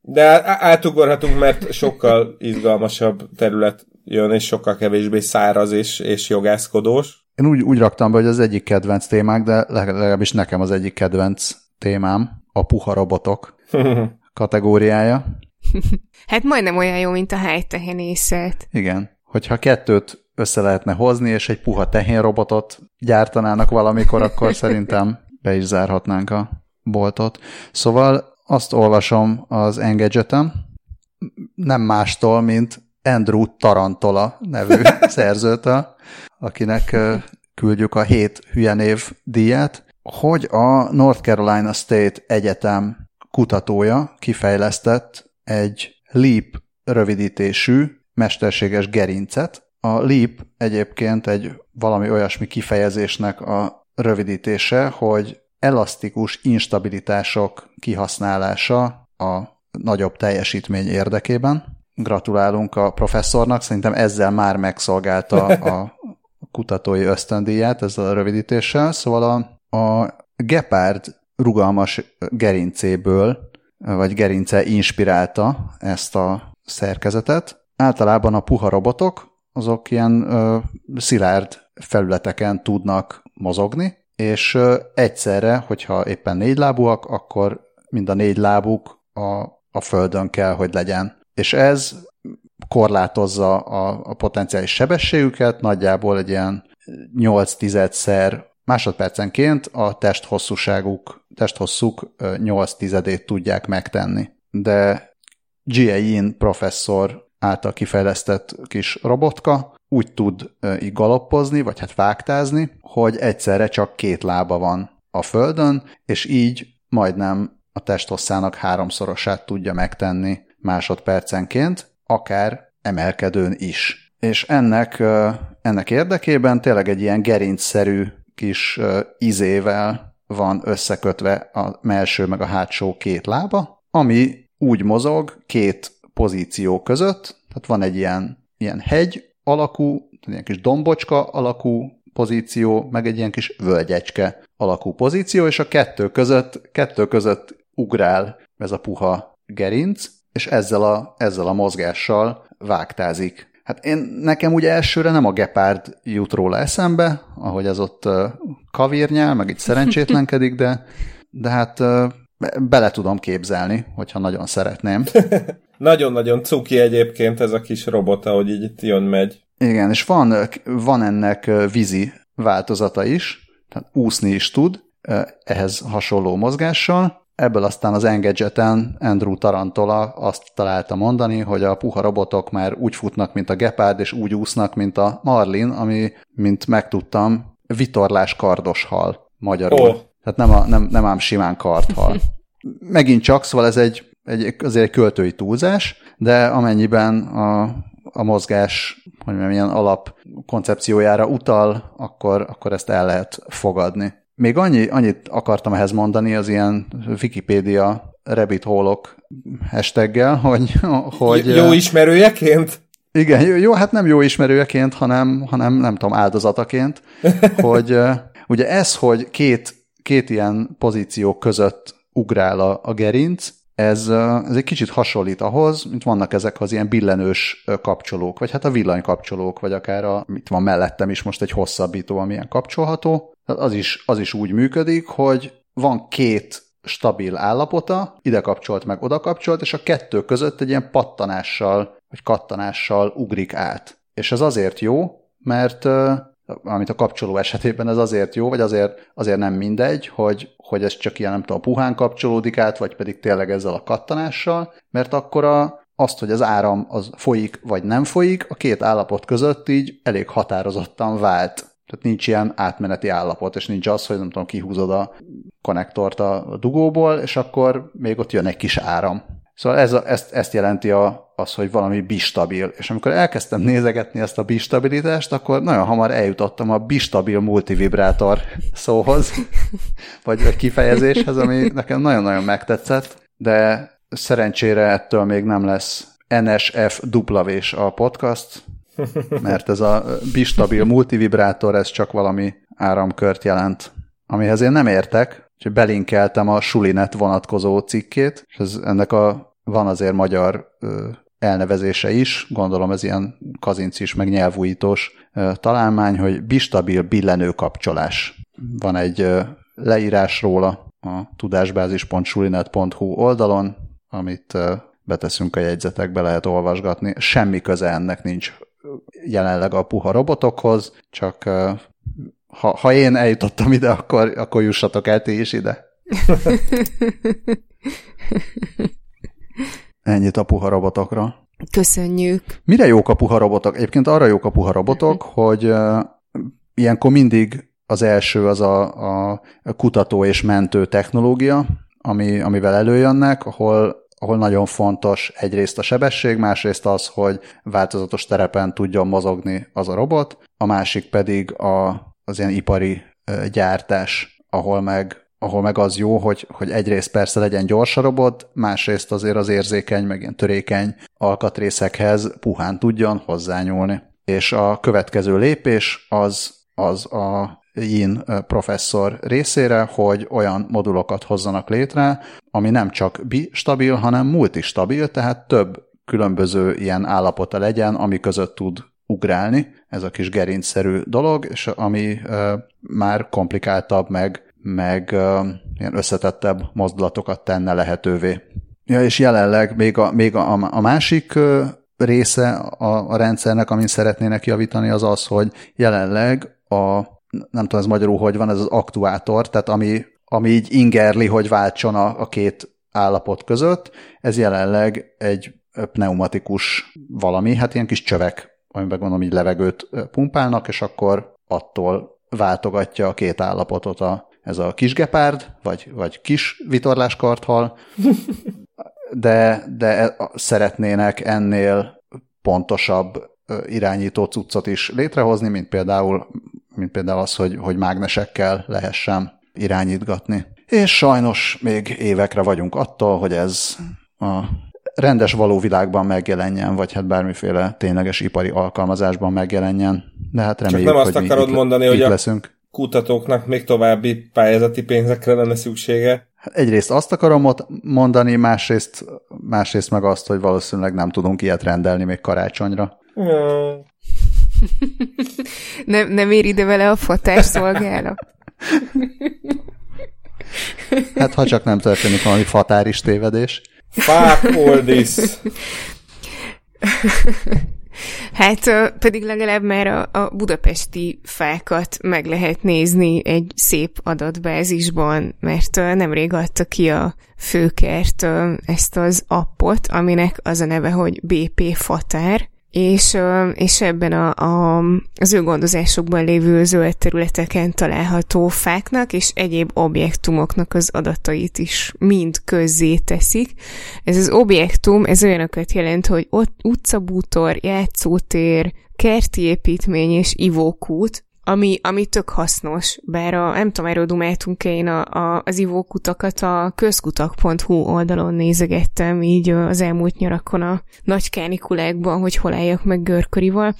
De átugorhatunk, mert sokkal izgalmasabb terület jön, és sokkal kevésbé száraz és, és jogászkodós. Én úgy, úgy raktam be, hogy az egyik kedvenc témák, de legalábbis nekem az egyik kedvenc témám a puha robotok kategóriája. hát majdnem olyan jó, mint a helytehenészet. Igen. Hogyha kettőt össze lehetne hozni, és egy puha tehénrobotot gyártanának valamikor, akkor szerintem be is zárhatnánk a boltot. Szóval azt olvasom az Engadgetem, nem mástól, mint Andrew Tarantola nevű szerzőtől, akinek küldjük a hét hülyenév díját, hogy a North Carolina State Egyetem kutatója kifejlesztett egy LEAP rövidítésű mesterséges gerincet. A LEAP egyébként egy valami olyasmi kifejezésnek a rövidítése, hogy elasztikus instabilitások kihasználása a nagyobb teljesítmény érdekében. Gratulálunk a professzornak, szerintem ezzel már megszolgálta a kutatói ösztöndíját ezzel a rövidítéssel. Szóval a, a Gepard rugalmas gerincéből, vagy gerince inspirálta ezt a szerkezetet. Általában a puha robotok, azok ilyen ö, szilárd felületeken tudnak mozogni, és egyszerre, hogyha éppen négy lábúak, akkor mind a négy lábuk a, a földön kell, hogy legyen. És ez korlátozza a, a potenciális sebességüket, nagyjából egy ilyen 8 tizedszer másodpercenként a test hosszúságuk, testhosszuk 8 tizedét tudják megtenni. De. Yin professzor által kifejlesztett kis robotka úgy tud így galoppozni, vagy hát vágtázni, hogy egyszerre csak két lába van a földön, és így majdnem a testhosszának háromszorosát tudja megtenni másodpercenként, akár emelkedőn is. És ennek, ennek érdekében tényleg egy ilyen gerincszerű kis izével van összekötve a melső meg a hátsó két lába, ami úgy mozog két pozíció között, tehát van egy ilyen, ilyen hegy alakú, ilyen kis dombocska alakú pozíció, meg egy ilyen kis völgyecske alakú pozíció, és a kettő között, kettő között ugrál ez a puha gerinc, és ezzel a, ezzel a mozgással vágtázik. Hát én, nekem ugye elsőre nem a gepárd jut róla eszembe, ahogy ez ott kavírnyál, meg itt szerencsétlenkedik, de, de hát bele tudom képzelni, hogyha nagyon szeretném. Nagyon-nagyon cuki egyébként ez a kis robot, ahogy így itt jön-megy. Igen, és van, van ennek vízi változata is, tehát úszni is tud, ehhez hasonló mozgással, Ebből aztán az Engadgeten Andrew Tarantola azt találta mondani, hogy a puha robotok már úgy futnak, mint a Gepard, és úgy úsznak, mint a Marlin, ami, mint megtudtam, vitorlás kardos hal magyarul. Oh. Tehát nem, a, nem, nem ám simán karthal. Megint csak, szóval ez egy, egy, azért egy költői túlzás, de amennyiben a, a mozgás, hogy mondjam, ilyen alap koncepciójára utal, akkor, akkor ezt el lehet fogadni. Még annyi, annyit akartam ehhez mondani az ilyen Wikipédia rabbit hole hashtaggel, hogy... hogy jó ismerőjeként? Igen, jó, jó, hát nem jó ismerőjeként, hanem, hanem nem tudom, áldozataként, hogy ugye ez, hogy két, két ilyen pozíció között ugrál a, a gerinc, ez, ez egy kicsit hasonlít ahhoz, mint vannak ezek az ilyen billenős kapcsolók, vagy hát a villanykapcsolók, vagy akár a, mit van mellettem is most egy hosszabbító, ami ilyen kapcsolható. Az is, az is úgy működik, hogy van két stabil állapota, ide kapcsolt meg oda kapcsolt, és a kettő között egy ilyen pattanással, vagy kattanással ugrik át. És ez azért jó, mert amit a kapcsoló esetében ez azért jó, vagy azért, azért nem mindegy, hogy, hogy ez csak ilyen, nem tudom, puhán kapcsolódik át, vagy pedig tényleg ezzel a kattanással, mert akkor a, azt, hogy az áram az folyik, vagy nem folyik, a két állapot között így elég határozottan vált. Tehát nincs ilyen átmeneti állapot, és nincs az, hogy nem tudom, kihúzod a konnektort a dugóból, és akkor még ott jön egy kis áram. Szóval ez a, ezt, ezt jelenti a, az, hogy valami bistabil. És amikor elkezdtem nézegetni ezt a bistabilitást, akkor nagyon hamar eljutottam a bistabil multivibrátor szóhoz, vagy, vagy kifejezéshez, ami nekem nagyon-nagyon megtetszett, de szerencsére ettől még nem lesz NSF duplavés a podcast, mert ez a bistabil multivibrátor, ez csak valami áramkört jelent, amihez én nem értek, Úgyhogy belinkeltem a Sulinet vonatkozó cikkét, és ez, ennek a, van azért magyar ö, elnevezése is, gondolom ez ilyen kazincis, meg nyelvújítós ö, találmány, hogy bistabil billenő kapcsolás. Van egy ö, leírás róla a tudásbázis.sulinet.hu oldalon, amit beteszünk a jegyzetekbe, lehet olvasgatni. Semmi köze ennek nincs jelenleg a puha robotokhoz, csak ha, ha én eljutottam ide, akkor, akkor jussatok el ti is ide. Ennyit a puha robotokra. Köszönjük. Mire jók a puha robotok? Egyébként arra jók a puha robotok, hogy uh, ilyenkor mindig az első az a, a kutató és mentő technológia, ami, amivel előjönnek, ahol ahol nagyon fontos egyrészt a sebesség, másrészt az, hogy változatos terepen tudjon mozogni az a robot, a másik pedig a, az ilyen ipari gyártás, ahol meg, ahol meg az jó, hogy, hogy egyrészt persze legyen gyors a robot, másrészt azért az érzékeny, meg ilyen törékeny alkatrészekhez puhán tudjon hozzányúlni. És a következő lépés az, az a Yin professzor részére, hogy olyan modulokat hozzanak létre, ami nem csak bi-stabil, hanem multistabil, tehát több különböző ilyen állapota legyen, ami között tud ugrálni, ez a kis gerincszerű dolog, és ami már komplikáltabb, meg, meg ilyen összetettebb mozdulatokat tenne lehetővé. Ja, és jelenleg még a, még a, a másik része a, a rendszernek, amin szeretnének javítani, az az, hogy jelenleg a, nem tudom ez magyarul hogy van, ez az aktuátor, tehát ami, ami így ingerli, hogy váltson a, a két állapot között, ez jelenleg egy pneumatikus valami, hát ilyen kis csövek, amiben gondolom így levegőt pumpálnak, és akkor attól váltogatja a két állapotot a, ez a kis gepárd, vagy, vagy kis vitorláskarthal, de, de e, szeretnének ennél pontosabb irányító cuccot is létrehozni, mint például, mint például az, hogy, hogy mágnesekkel lehessen irányítgatni. És sajnos még évekre vagyunk attól, hogy ez a rendes való világban megjelenjen, vagy hát bármiféle tényleges ipari alkalmazásban megjelenjen. De hát reméljük, Csak nem azt hogy akarod mondani, itt hogy a leszünk. kutatóknak még további pályázati pénzekre lenne szüksége. Hát egyrészt azt akarom ott mondani, másrészt, másrészt meg azt, hogy valószínűleg nem tudunk ilyet rendelni még karácsonyra. Hmm. Nem, nem ér ide vele a fotásszolgálat. Hát ha csak nem történik valami fatáris tévedés. Fuck all this. Hát pedig legalább már a, a budapesti fákat meg lehet nézni egy szép adatbázisban, mert nemrég adta ki a főkert ezt az appot, aminek az a neve, hogy BP Fatár, és, és ebben a, a, az ő gondozásokban lévő zöld területeken található fáknak és egyéb objektumoknak az adatait is mind közzé teszik. Ez az objektum, ez olyanokat jelent, hogy ott utcabútor, játszótér, kerti építmény és ivókút, ami, ami tök hasznos, bár a, nem tudom, erről dumáltunk-e én a, a, az ivókutakat a közkutak.hu oldalon nézegettem így az elmúlt nyarakon a nagy kánikulákban, hogy hol álljak meg görkörival,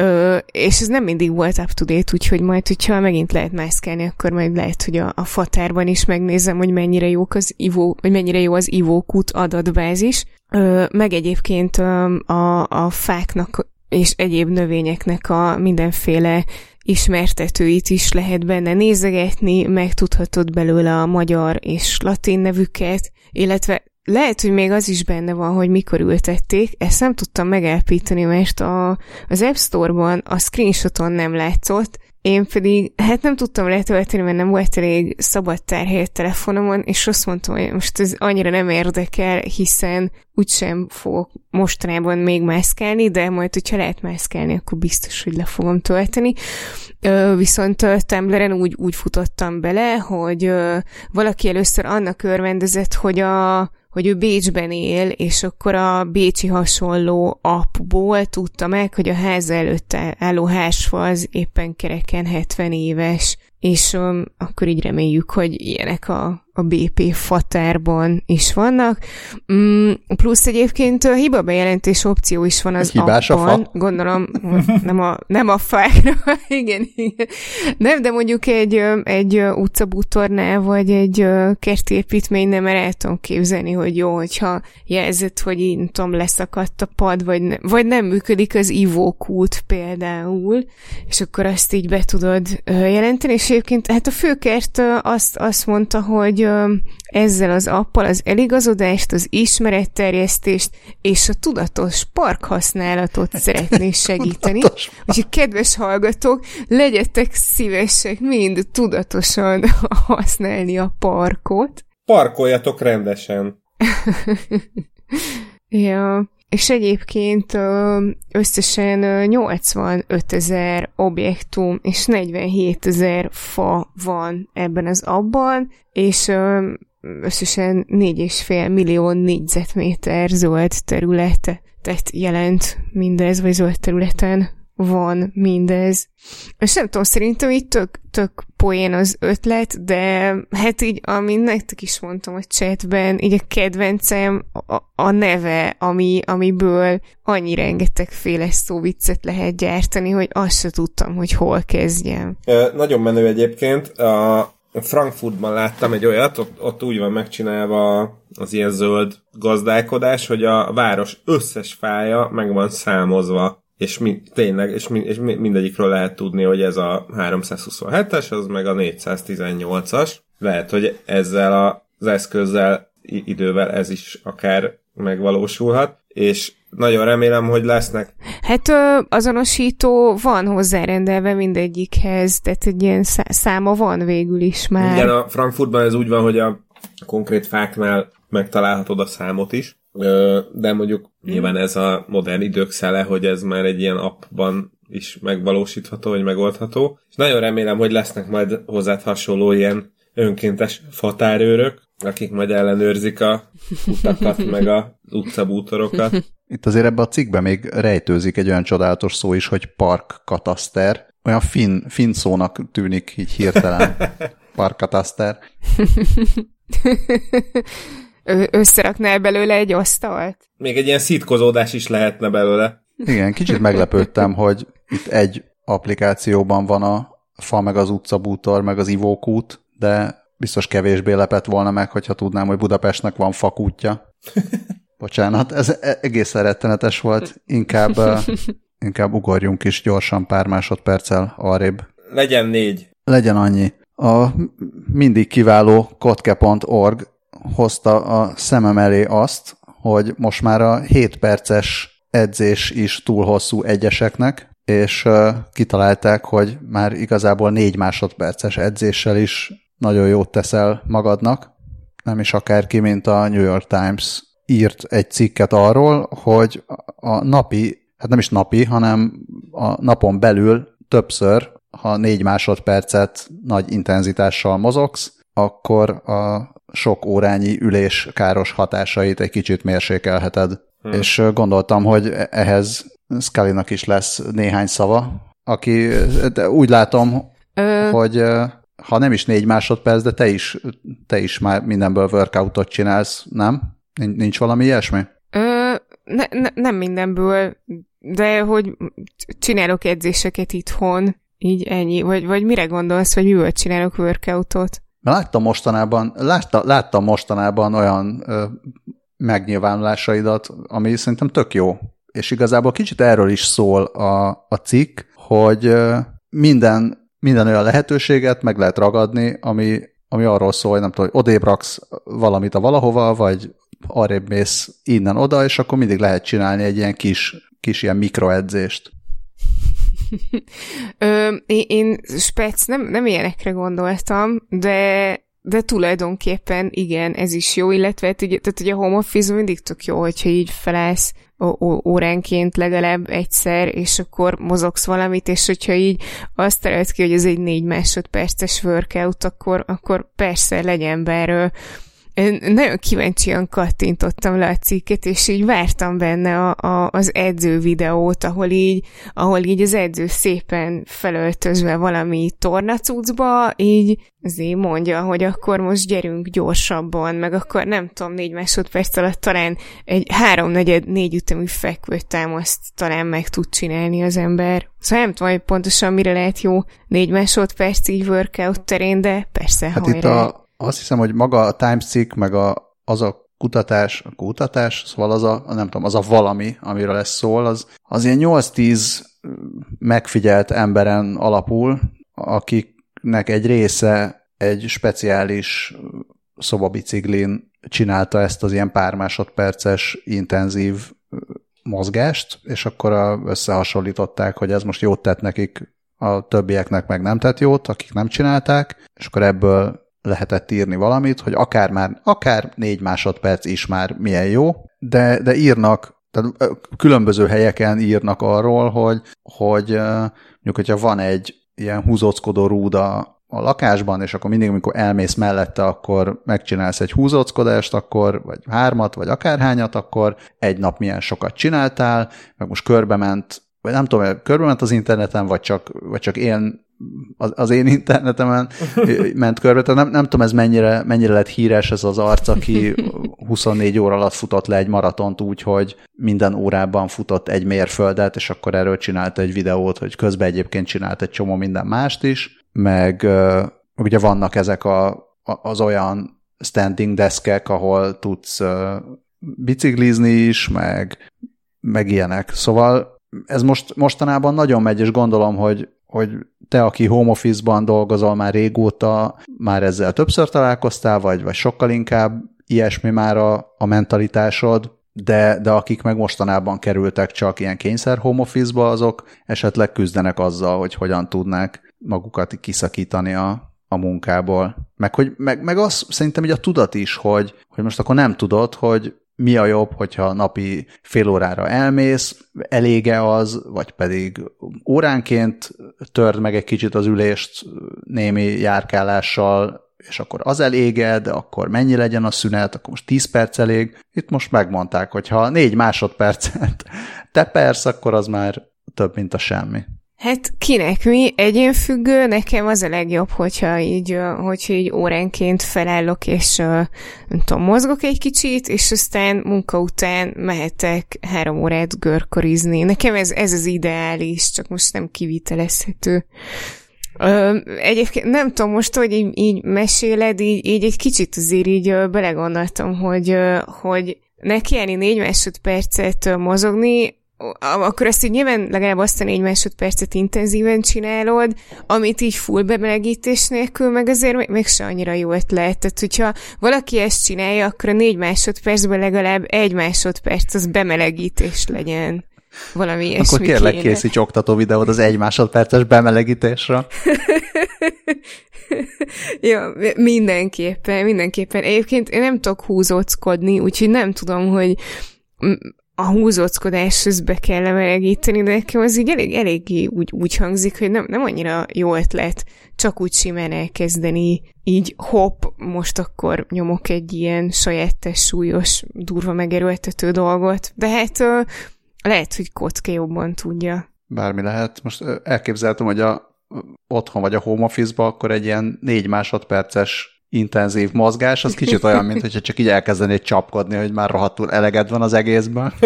Ö, és ez nem mindig volt up to date, úgyhogy majd, hogyha megint lehet mászkálni, akkor majd lehet, hogy a, a fatárban is megnézem, hogy mennyire jók az ivó, vagy mennyire jó az ivókút adatbázis. Ö, meg egyébként a, a fáknak és egyéb növényeknek a mindenféle ismertetőit is lehet benne nézegetni, megtudhatod belőle a magyar és latin nevüket, illetve lehet, hogy még az is benne van, hogy mikor ültették, ezt nem tudtam megállapítani, mert a, az App Store-ban a screenshoton nem látszott, én pedig, hát nem tudtam letölteni, mert nem volt elég szabad tárhely a telefonomon, és azt mondtam, hogy most ez annyira nem érdekel, hiszen úgysem fogok mostanában még mászkálni, de majd, hogyha lehet mászkálni, akkor biztos, hogy le fogom tölteni. Ö, viszont Tumblr-en úgy, úgy futottam bele, hogy valaki először annak örvendezett, hogy a hogy ő Bécsben él, és akkor a bécsi hasonló appból tudta meg, hogy a ház előtt álló házfa az éppen kereken 70 éves, és um, akkor így reméljük, hogy ilyenek a, a BP fatárban is vannak. Mm, plusz egyébként a hiba bejelentés opció is van az Hibás appon. a fa? Gondolom, nem a, nem a fákra, igen, igen. Nem, de mondjuk egy, egy utcabútornál, vagy egy ö, kerti építménynél, mert el tudom képzelni, hogy jó, hogyha jelzett, hogy így, nem tudom, leszakadt a pad, vagy, ne, vagy nem működik az ivókút például, és akkor azt így be tudod jelenteni, és egyébként hát a főkert azt, azt mondta, hogy ezzel az appal az eligazodást, az ismeretterjesztést és a tudatos parkhasználatot szeretné segíteni. Úgyhogy kedves hallgatók, legyetek szívesek mind tudatosan használni a parkot. Parkoljatok rendesen. Ja, és egyébként összesen ö, 85 ezer objektum és 47 ezer fa van ebben az abban, és összesen 4,5 millió négyzetméter zöld terület, tehát jelent mindez, vagy zöld területen van mindez. És nem tudom, szerintem így tök, tök poén az ötlet, de hát így, amint nektek is mondtam a chatben, így a kedvencem a, a neve, ami, amiből annyi rengetegféle szóviccet lehet gyártani, hogy azt se tudtam, hogy hol kezdjem. Ö, nagyon menő egyébként. A Frankfurtban láttam egy olyat, ott, ott úgy van megcsinálva az ilyen zöld gazdálkodás, hogy a város összes fája meg van számozva és mi, tényleg, és, mi, és mindegyikről lehet tudni, hogy ez a 327-es, az meg a 418-as. Lehet, hogy ezzel az eszközzel idővel ez is akár megvalósulhat, és nagyon remélem, hogy lesznek. Hát ö, azonosító van hozzárendelve mindegyikhez, tehát egy ilyen száma van végül is már. Igen, a Frankfurtban ez úgy van, hogy a konkrét fáknál megtalálhatod a számot is, de mondjuk nyilván ez a modern idők szele, hogy ez már egy ilyen appban is megvalósítható, vagy megoldható. És nagyon remélem, hogy lesznek majd hozzád hasonló ilyen önkéntes fatárőrök, akik majd ellenőrzik a utakat, meg a utcabútorokat. Itt azért ebbe a cikkben még rejtőzik egy olyan csodálatos szó is, hogy parkkataszter. Olyan finn, finn szónak tűnik így hirtelen. Parkkataszter. Összeraknál belőle egy asztalt? Még egy ilyen szitkozódás is lehetne belőle. Igen, kicsit meglepődtem, hogy itt egy applikációban van a fa, meg az utcabútor, meg az ivókút, de biztos kevésbé lepett volna meg, hogyha tudnám, hogy Budapestnek van fakútja. Bocsánat, ez e- egészen rettenetes volt. Inkább, inkább ugorjunk is gyorsan pár másodperccel arrébb. Legyen négy. Legyen annyi. A mindig kiváló kotke.org hozta a szemem elé azt, hogy most már a 7 perces edzés is túl hosszú egyeseknek, és kitalálták, hogy már igazából 4 másodperces edzéssel is nagyon jót teszel magadnak, nem is akárki, mint a New York Times írt egy cikket arról, hogy a napi, hát nem is napi, hanem a napon belül többször, ha négy másodpercet nagy intenzitással mozogsz, akkor a sok órányi ülés káros hatásait egy kicsit mérsékelheted. Hmm. És gondoltam, hogy ehhez scully is lesz néhány szava, aki de úgy látom, Ö... hogy ha nem is négy másodperc, de te is, te is már mindenből workoutot csinálsz, nem? Nincs valami ilyesmi? Ö, ne, ne, nem mindenből, de hogy csinálok edzéseket itthon, így ennyi. Vagy, vagy mire gondolsz, hogy miből csinálok workoutot? Láttam mostanában, látta, láttam mostanában olyan ö, megnyilvánulásaidat, ami szerintem tök jó. És igazából kicsit erről is szól a, a cikk, hogy ö, minden minden olyan lehetőséget meg lehet ragadni, ami, ami arról szól, hogy nem tudom, hogy odébb raksz valamit a valahova, vagy arrébb mész innen oda, és akkor mindig lehet csinálni egy ilyen kis, kis ilyen mikroedzést. Ö, én, én spec nem, nem ilyenekre gondoltam, de de tulajdonképpen igen, ez is jó, illetve hát tehát ugye a home office mindig tök jó, hogyha így felállsz óránként legalább egyszer, és akkor mozogsz valamit, és hogyha így azt terült ki, hogy ez egy négy másodperces workout, akkor, akkor persze legyen, én nagyon kíváncsian kattintottam le a cikket, és így vártam benne a, a, az edző videót, ahol így, ahol így az edző szépen felöltözve valami tornacucba, így azért mondja, hogy akkor most gyerünk gyorsabban, meg akkor nem tudom, négy másodperc alatt talán egy háromnegyed, négy ütemű fekvőtámaszt talán meg tud csinálni az ember. Szóval nem tudom, hogy pontosan mire lehet jó négy másodperc így workout terén, de persze, hát hajrá. itt a azt hiszem, hogy maga a Times cikk, meg a, az a kutatás, a kutatás, szóval az a, nem tudom, az a valami, amiről lesz szól, az, az ilyen 8-10 megfigyelt emberen alapul, akiknek egy része egy speciális szobabiciklin csinálta ezt az ilyen pár másodperces intenzív mozgást, és akkor összehasonlították, hogy ez most jót tett nekik, a többieknek meg nem tett jót, akik nem csinálták, és akkor ebből lehetett írni valamit, hogy akár már, akár négy másodperc is már milyen jó, de, de írnak, tehát különböző helyeken írnak arról, hogy, hogy mondjuk, hogyha van egy ilyen húzóckodó rúda a lakásban, és akkor mindig, amikor elmész mellette, akkor megcsinálsz egy húzóckodást, akkor, vagy hármat, vagy akárhányat, akkor egy nap milyen sokat csináltál, meg most körbement, vagy nem tudom, körbement az interneten, vagy csak, vagy csak én az, az én internetemen ment körbe, tehát nem, nem tudom ez mennyire, mennyire lett híres ez az arc, aki 24 óra alatt futott le egy maratont úgy, hogy minden órában futott egy mérföldet, és akkor erről csinált egy videót, hogy közben egyébként csinált egy csomó minden mást is, meg ugye vannak ezek a, az olyan standing deskek, ahol tudsz biciklizni is, meg, meg ilyenek. Szóval ez most mostanában nagyon megy, és gondolom, hogy, hogy te, aki home office-ban dolgozol már régóta, már ezzel többször találkoztál, vagy, vagy sokkal inkább ilyesmi már a, a mentalitásod, de, de akik meg mostanában kerültek csak ilyen kényszer home office-ba, azok esetleg küzdenek azzal, hogy hogyan tudnák magukat kiszakítani a, a munkából. Meg, hogy, meg, meg az szerintem így a tudat is, hogy, hogy most akkor nem tudod, hogy mi a jobb, hogyha napi fél órára elmész, elége az, vagy pedig óránként törd meg egy kicsit az ülést némi járkálással, és akkor az eléged, akkor mennyi legyen a szünet, akkor most 10 perc elég. Itt most megmondták, hogy ha 4 másodpercet te persz, akkor az már több, mint a semmi. Hát kinek mi? Egyénfüggő, nekem az a legjobb, hogyha így, hogyha így óránként felállok, és nem tudom, mozgok egy kicsit, és aztán munka után mehetek három órát görkorizni. Nekem ez, ez az ideális, csak most nem kivitelezhető. Ö, egyébként nem tudom, most, hogy így, így meséled, így, így egy kicsit azért így belegondoltam, hogy, hogy nekiállni négy másodpercet mozogni, akkor ezt így nyilván legalább azt a négy másodpercet intenzíven csinálod, amit így full bemelegítés nélkül, meg azért még se annyira jó ötlet. Tehát, hogyha valaki ezt csinálja, akkor a négy másodpercben legalább egy másodperc az bemelegítés legyen. Valami ilyesmi Akkor kérlek kéne. készíts oktató videót az egy másodperces bemelegítésre. ja, mindenképpen, mindenképpen. Egyébként én nem tudok húzóckodni, úgyhogy nem tudom, hogy a húzóckodáshoz be kell melegíteni, de nekem az így elég, eléggé úgy, úgy hangzik, hogy nem, nem annyira jó ötlet csak úgy simán elkezdeni, így hopp, most akkor nyomok egy ilyen sajáttes, súlyos, durva megerőltető dolgot, de hát lehet, hogy kocka jobban tudja. Bármi lehet. Most elképzeltem, hogy a otthon vagy a home office-ba, akkor egy ilyen négy másodperces intenzív mozgás, az kicsit olyan, mint hogyha csak így elkezdenéd csapkodni, hogy már rohadtul eleged van az egészben.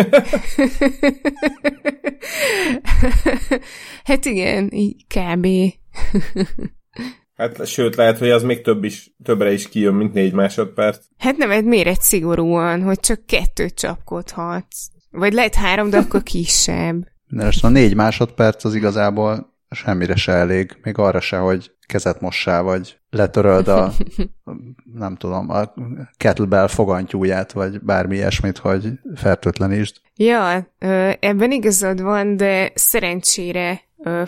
hát igen, így kb. Hát sőt, lehet, hogy az még több is, többre is kijön, mint négy másodperc. Hát nem, egy méret szigorúan, hogy csak kettőt csapkodhatsz. Vagy lehet három, de akkor kisebb. De most a négy másodperc az igazából semmire se elég, még arra se, hogy kezet mossál, vagy letöröld a, nem tudom, a kettlebell fogantyúját, vagy bármi ilyesmit, hogy fertőtlenítsd. Ja, ebben igazad van, de szerencsére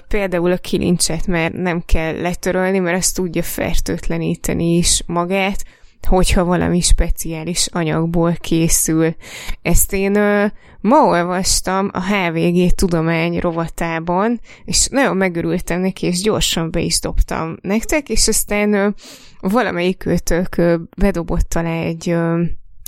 például a kilincset, mert nem kell letörölni, mert azt tudja fertőtleníteni is magát, hogyha valami speciális anyagból készül. Ezt én ö, ma olvastam a HVG tudomány rovatában, és nagyon megörültem neki, és gyorsan be is dobtam nektek, és aztán ö, valamelyik ö, bedobott alá egy, ö,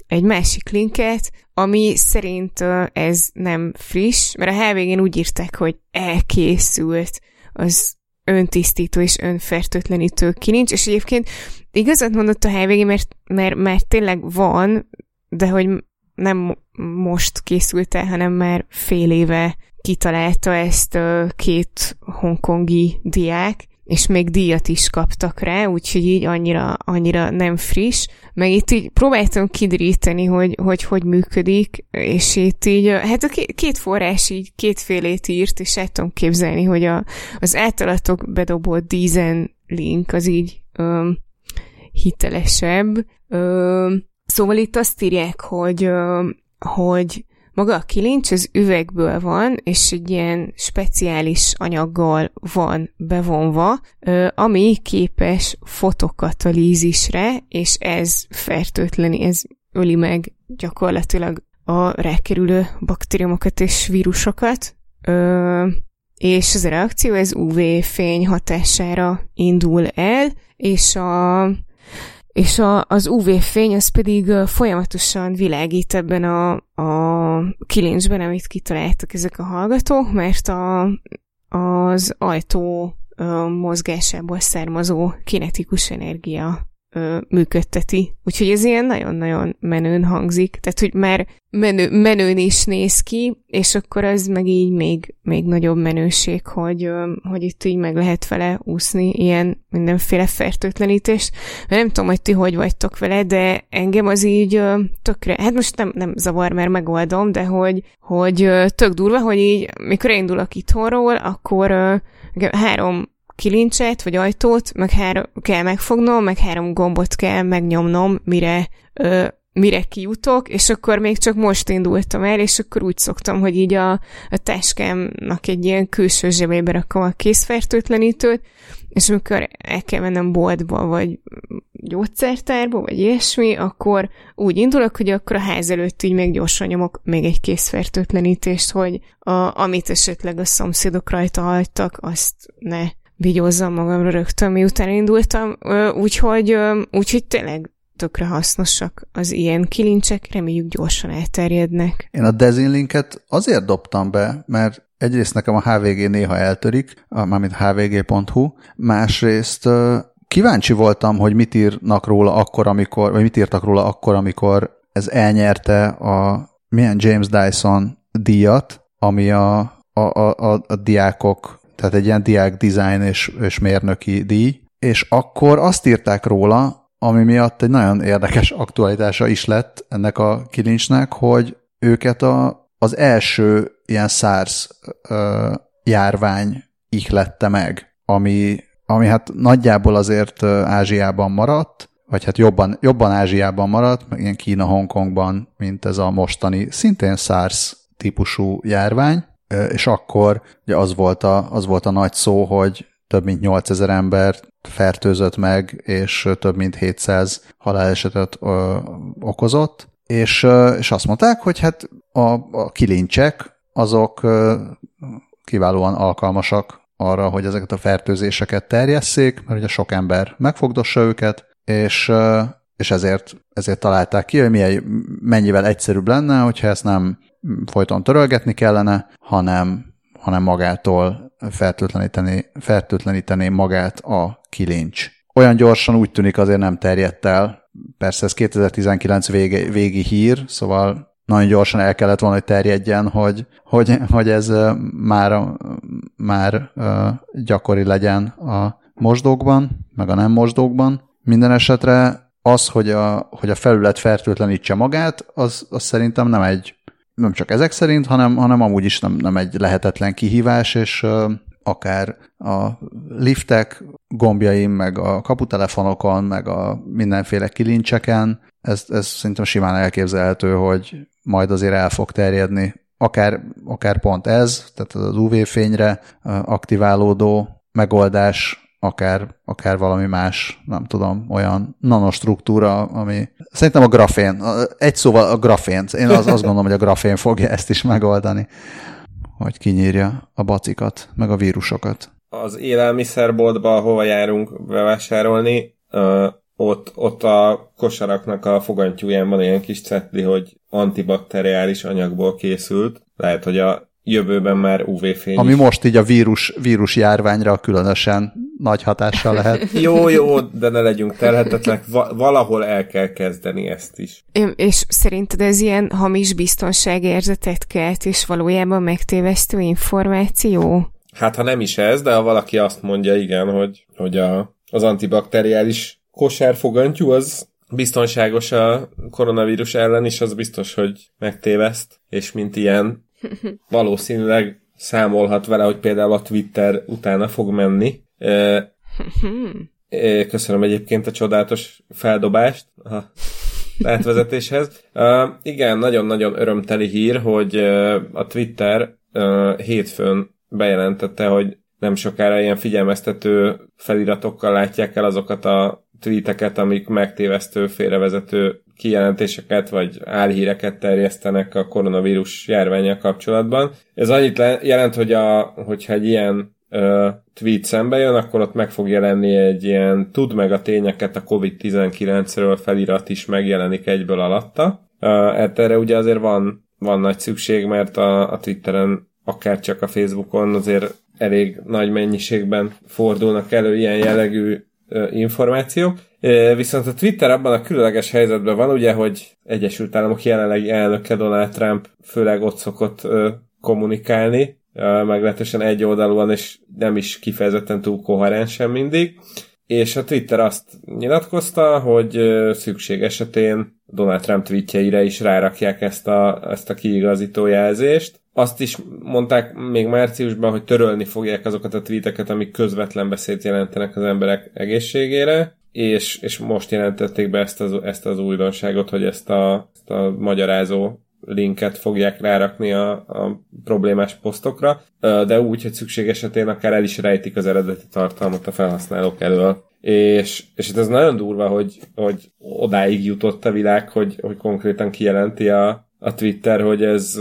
egy másik linket, ami szerint ö, ez nem friss, mert a HVG-n úgy írták, hogy elkészült az öntisztító és önfertőtlenítő kinincs, és egyébként igazat mondott a HVG, mert, mert, mert tényleg van, de hogy nem most készült el, hanem már fél éve kitalálta ezt két hongkongi diák, és még díjat is kaptak rá, úgyhogy így annyira, annyira nem friss. Meg itt így próbáltam kidríteni, hogy, hogy hogy működik, és itt így, hát a két forrás így kétfélét írt, és el tudom képzelni, hogy a, az általatok bedobott dízen link az így öm, hitelesebb. Öm, szóval itt azt írják, hogy, öm, hogy maga a kilincs az üvegből van, és egy ilyen speciális anyaggal van bevonva, ami képes fotokatalízisre, és ez fertőtleni, ez öli meg gyakorlatilag a rákerülő baktériumokat és vírusokat, és ez a reakció ez UV-fény hatására indul el, és a és a, az UV-fény az pedig folyamatosan világít ebben a, a kilincsben, amit kitaláltak ezek a hallgatók, mert a, az ajtó mozgásából származó kinetikus energia ö, működteti. Úgyhogy ez ilyen nagyon-nagyon menőn hangzik. Tehát, hogy már menő, menőn is néz ki, és akkor az meg így még, még nagyobb menőség, hogy, ö, hogy itt így meg lehet vele úszni ilyen mindenféle fertőtlenítést. Mert nem tudom, hogy ti hogy vagytok vele, de engem az így ö, tökre, hát most nem, nem zavar, mert megoldom, de hogy, hogy ö, tök durva, hogy így, mikor indulok itthonról, akkor ö, három kilincset, vagy ajtót, meg három, kell megfognom, meg három gombot kell megnyomnom, mire, ö, mire kijutok, és akkor még csak most indultam el, és akkor úgy szoktam, hogy így a, a táskámnak egy ilyen külső zsebébe rakom a készfertőtlenítőt, és amikor el kell mennem boltba, vagy gyógyszertárba, vagy ilyesmi, akkor úgy indulok, hogy akkor a ház előtt így még gyorsan nyomok még egy készfertőtlenítést, hogy a, amit esetleg a szomszédok rajta hagytak, azt ne vigyózzam magamra rögtön, miután indultam, úgyhogy, úgyhogy tényleg tökre hasznosak az ilyen kilincsek, reméljük gyorsan elterjednek. Én a Dezinlinket azért dobtam be, mert egyrészt nekem a HVG néha eltörik, mármint hvg.hu, másrészt kíváncsi voltam, hogy mit írnak róla akkor, amikor, vagy mit írtak róla akkor, amikor ez elnyerte a milyen James Dyson díjat, ami a, a, a, a diákok tehát egy ilyen diák design és, és mérnöki díj, és akkor azt írták róla, ami miatt egy nagyon érdekes aktualitása is lett ennek a kilincsnek, hogy őket a, az első ilyen SARS ö, járvány ihlette meg, ami, ami hát nagyjából azért Ázsiában maradt, vagy hát jobban, jobban Ázsiában maradt, meg ilyen Kína, Hongkongban, mint ez a mostani, szintén SARS típusú járvány, és akkor ugye az volt, a, az volt a nagy szó, hogy több mint 8000 ember fertőzött meg, és több mint 700 halálesetet ö, okozott, és, ö, és azt mondták, hogy hát a, a kilincsek azok ö, kiválóan alkalmasak arra, hogy ezeket a fertőzéseket terjesszék, mert ugye sok ember megfogdossa őket, és, és ezért, ezért találták ki, hogy milyen, mennyivel egyszerűbb lenne, hogyha ezt nem folyton törölgetni kellene, hanem, hanem magától fertőtleníteni, fertőtleníteni magát a kilincs. Olyan gyorsan úgy tűnik azért nem terjedt el. Persze ez 2019 vége, végi hír, szóval nagyon gyorsan el kellett volna, hogy terjedjen, hogy, hogy, hogy ez már, már gyakori legyen a mosdókban, meg a nem mosdókban. Minden esetre az, hogy a, hogy a felület fertőtlenítse magát, az, az szerintem nem egy nem csak ezek szerint, hanem, hanem amúgy is nem, nem egy lehetetlen kihívás, és akár a liftek gombjaim, meg a kaputelefonokon, meg a mindenféle kilincseken, ez, ez szerintem simán elképzelhető, hogy majd azért el fog terjedni. Akár, akár pont ez, tehát az UV-fényre aktiválódó megoldás akár, akár valami más, nem tudom, olyan nanostruktúra, ami... Szerintem a grafén, egy szóval a grafén. Én az, azt gondolom, hogy a grafén fogja ezt is megoldani, hogy kinyírja a bacikat, meg a vírusokat. Az élelmiszerboltba, hova járunk bevásárolni, ott, ott a kosaraknak a fogantyúján van ilyen kis cetli, hogy antibakteriális anyagból készült. Lehet, hogy a jövőben már UV-fény Ami is. most így a vírus, vírus járványra különösen nagy hatással lehet. jó, jó, de ne legyünk terhetetlenek, Va- valahol el kell kezdeni ezt is. És szerinted ez ilyen hamis biztonságérzetet kelt, és valójában megtévesztő információ? Hát ha nem is ez, de ha valaki azt mondja, igen, hogy, hogy a, az antibakteriális kosárfogantyú az biztonságos a koronavírus ellen is, az biztos, hogy megtéveszt, és mint ilyen valószínűleg számolhat vele, hogy például a Twitter utána fog menni. Köszönöm egyébként a csodálatos feldobást a átvezetéshez. Igen, nagyon-nagyon örömteli hír, hogy a Twitter hétfőn bejelentette, hogy nem sokára ilyen figyelmeztető feliratokkal látják el azokat a tweeteket, amik megtévesztő, félrevezető kijelentéseket vagy álhíreket terjesztenek a koronavírus járványjal kapcsolatban. Ez annyit jelent, hogy a, hogyha egy ilyen ö, tweet szembe jön, akkor ott meg fog jelenni egy ilyen tud meg a tényeket a COVID-19-ről felirat is megjelenik egyből alatta. Ö, hát erre ugye azért van, van nagy szükség, mert a, a Twitteren akár csak a Facebookon azért elég nagy mennyiségben fordulnak elő ilyen jellegű információk. Viszont a Twitter abban a különleges helyzetben van, ugye, hogy Egyesült Államok jelenlegi elnöke Donald Trump főleg ott szokott kommunikálni, meglehetősen egyoldalúan, és nem is kifejezetten túl koherensen mindig. És a Twitter azt nyilatkozta, hogy szükség esetén Donald Trump tweetjeire is rárakják ezt a, ezt a kiigazító jelzést. Azt is mondták még márciusban, hogy törölni fogják azokat a tweeteket, amik közvetlen beszéd jelentenek az emberek egészségére, és, és most jelentették be ezt az, ezt az újdonságot, hogy ezt a, ezt a magyarázó linket fogják rárakni a, a problémás posztokra, de úgy, hogy szükség esetén akár el is rejtik az eredeti tartalmat a felhasználók elől. És, és ez nagyon durva, hogy, hogy odáig jutott a világ, hogy, hogy konkrétan kijelenti a, a Twitter, hogy ez,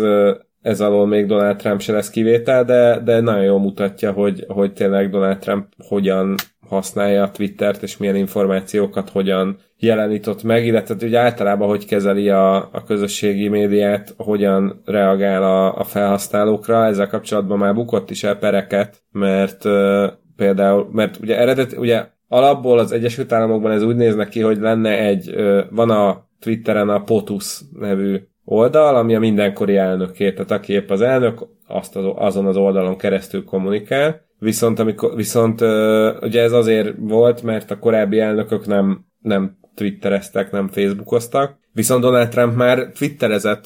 ez alól még Donald Trump se lesz kivétel, de, de nagyon jól mutatja, hogy, hogy tényleg Donald Trump hogyan használja a Twittert, és milyen információkat hogyan jelenított meg, illetve ugye általában hogy kezeli a, a közösségi médiát, hogyan reagál a, a felhasználókra. Ezzel kapcsolatban már bukott is el pereket, mert uh, például, mert ugye eredet, ugye alapból az Egyesült Államokban ez úgy néz ki, hogy lenne egy, uh, van a Twitteren a POTUS nevű oldal, ami a mindenkori elnöké, tehát aki épp az elnök, azt az, azon az oldalon keresztül kommunikál, viszont, amikor, viszont ugye ez azért volt, mert a korábbi elnökök nem, nem twittereztek, nem facebookoztak, viszont Donald Trump már twitterezett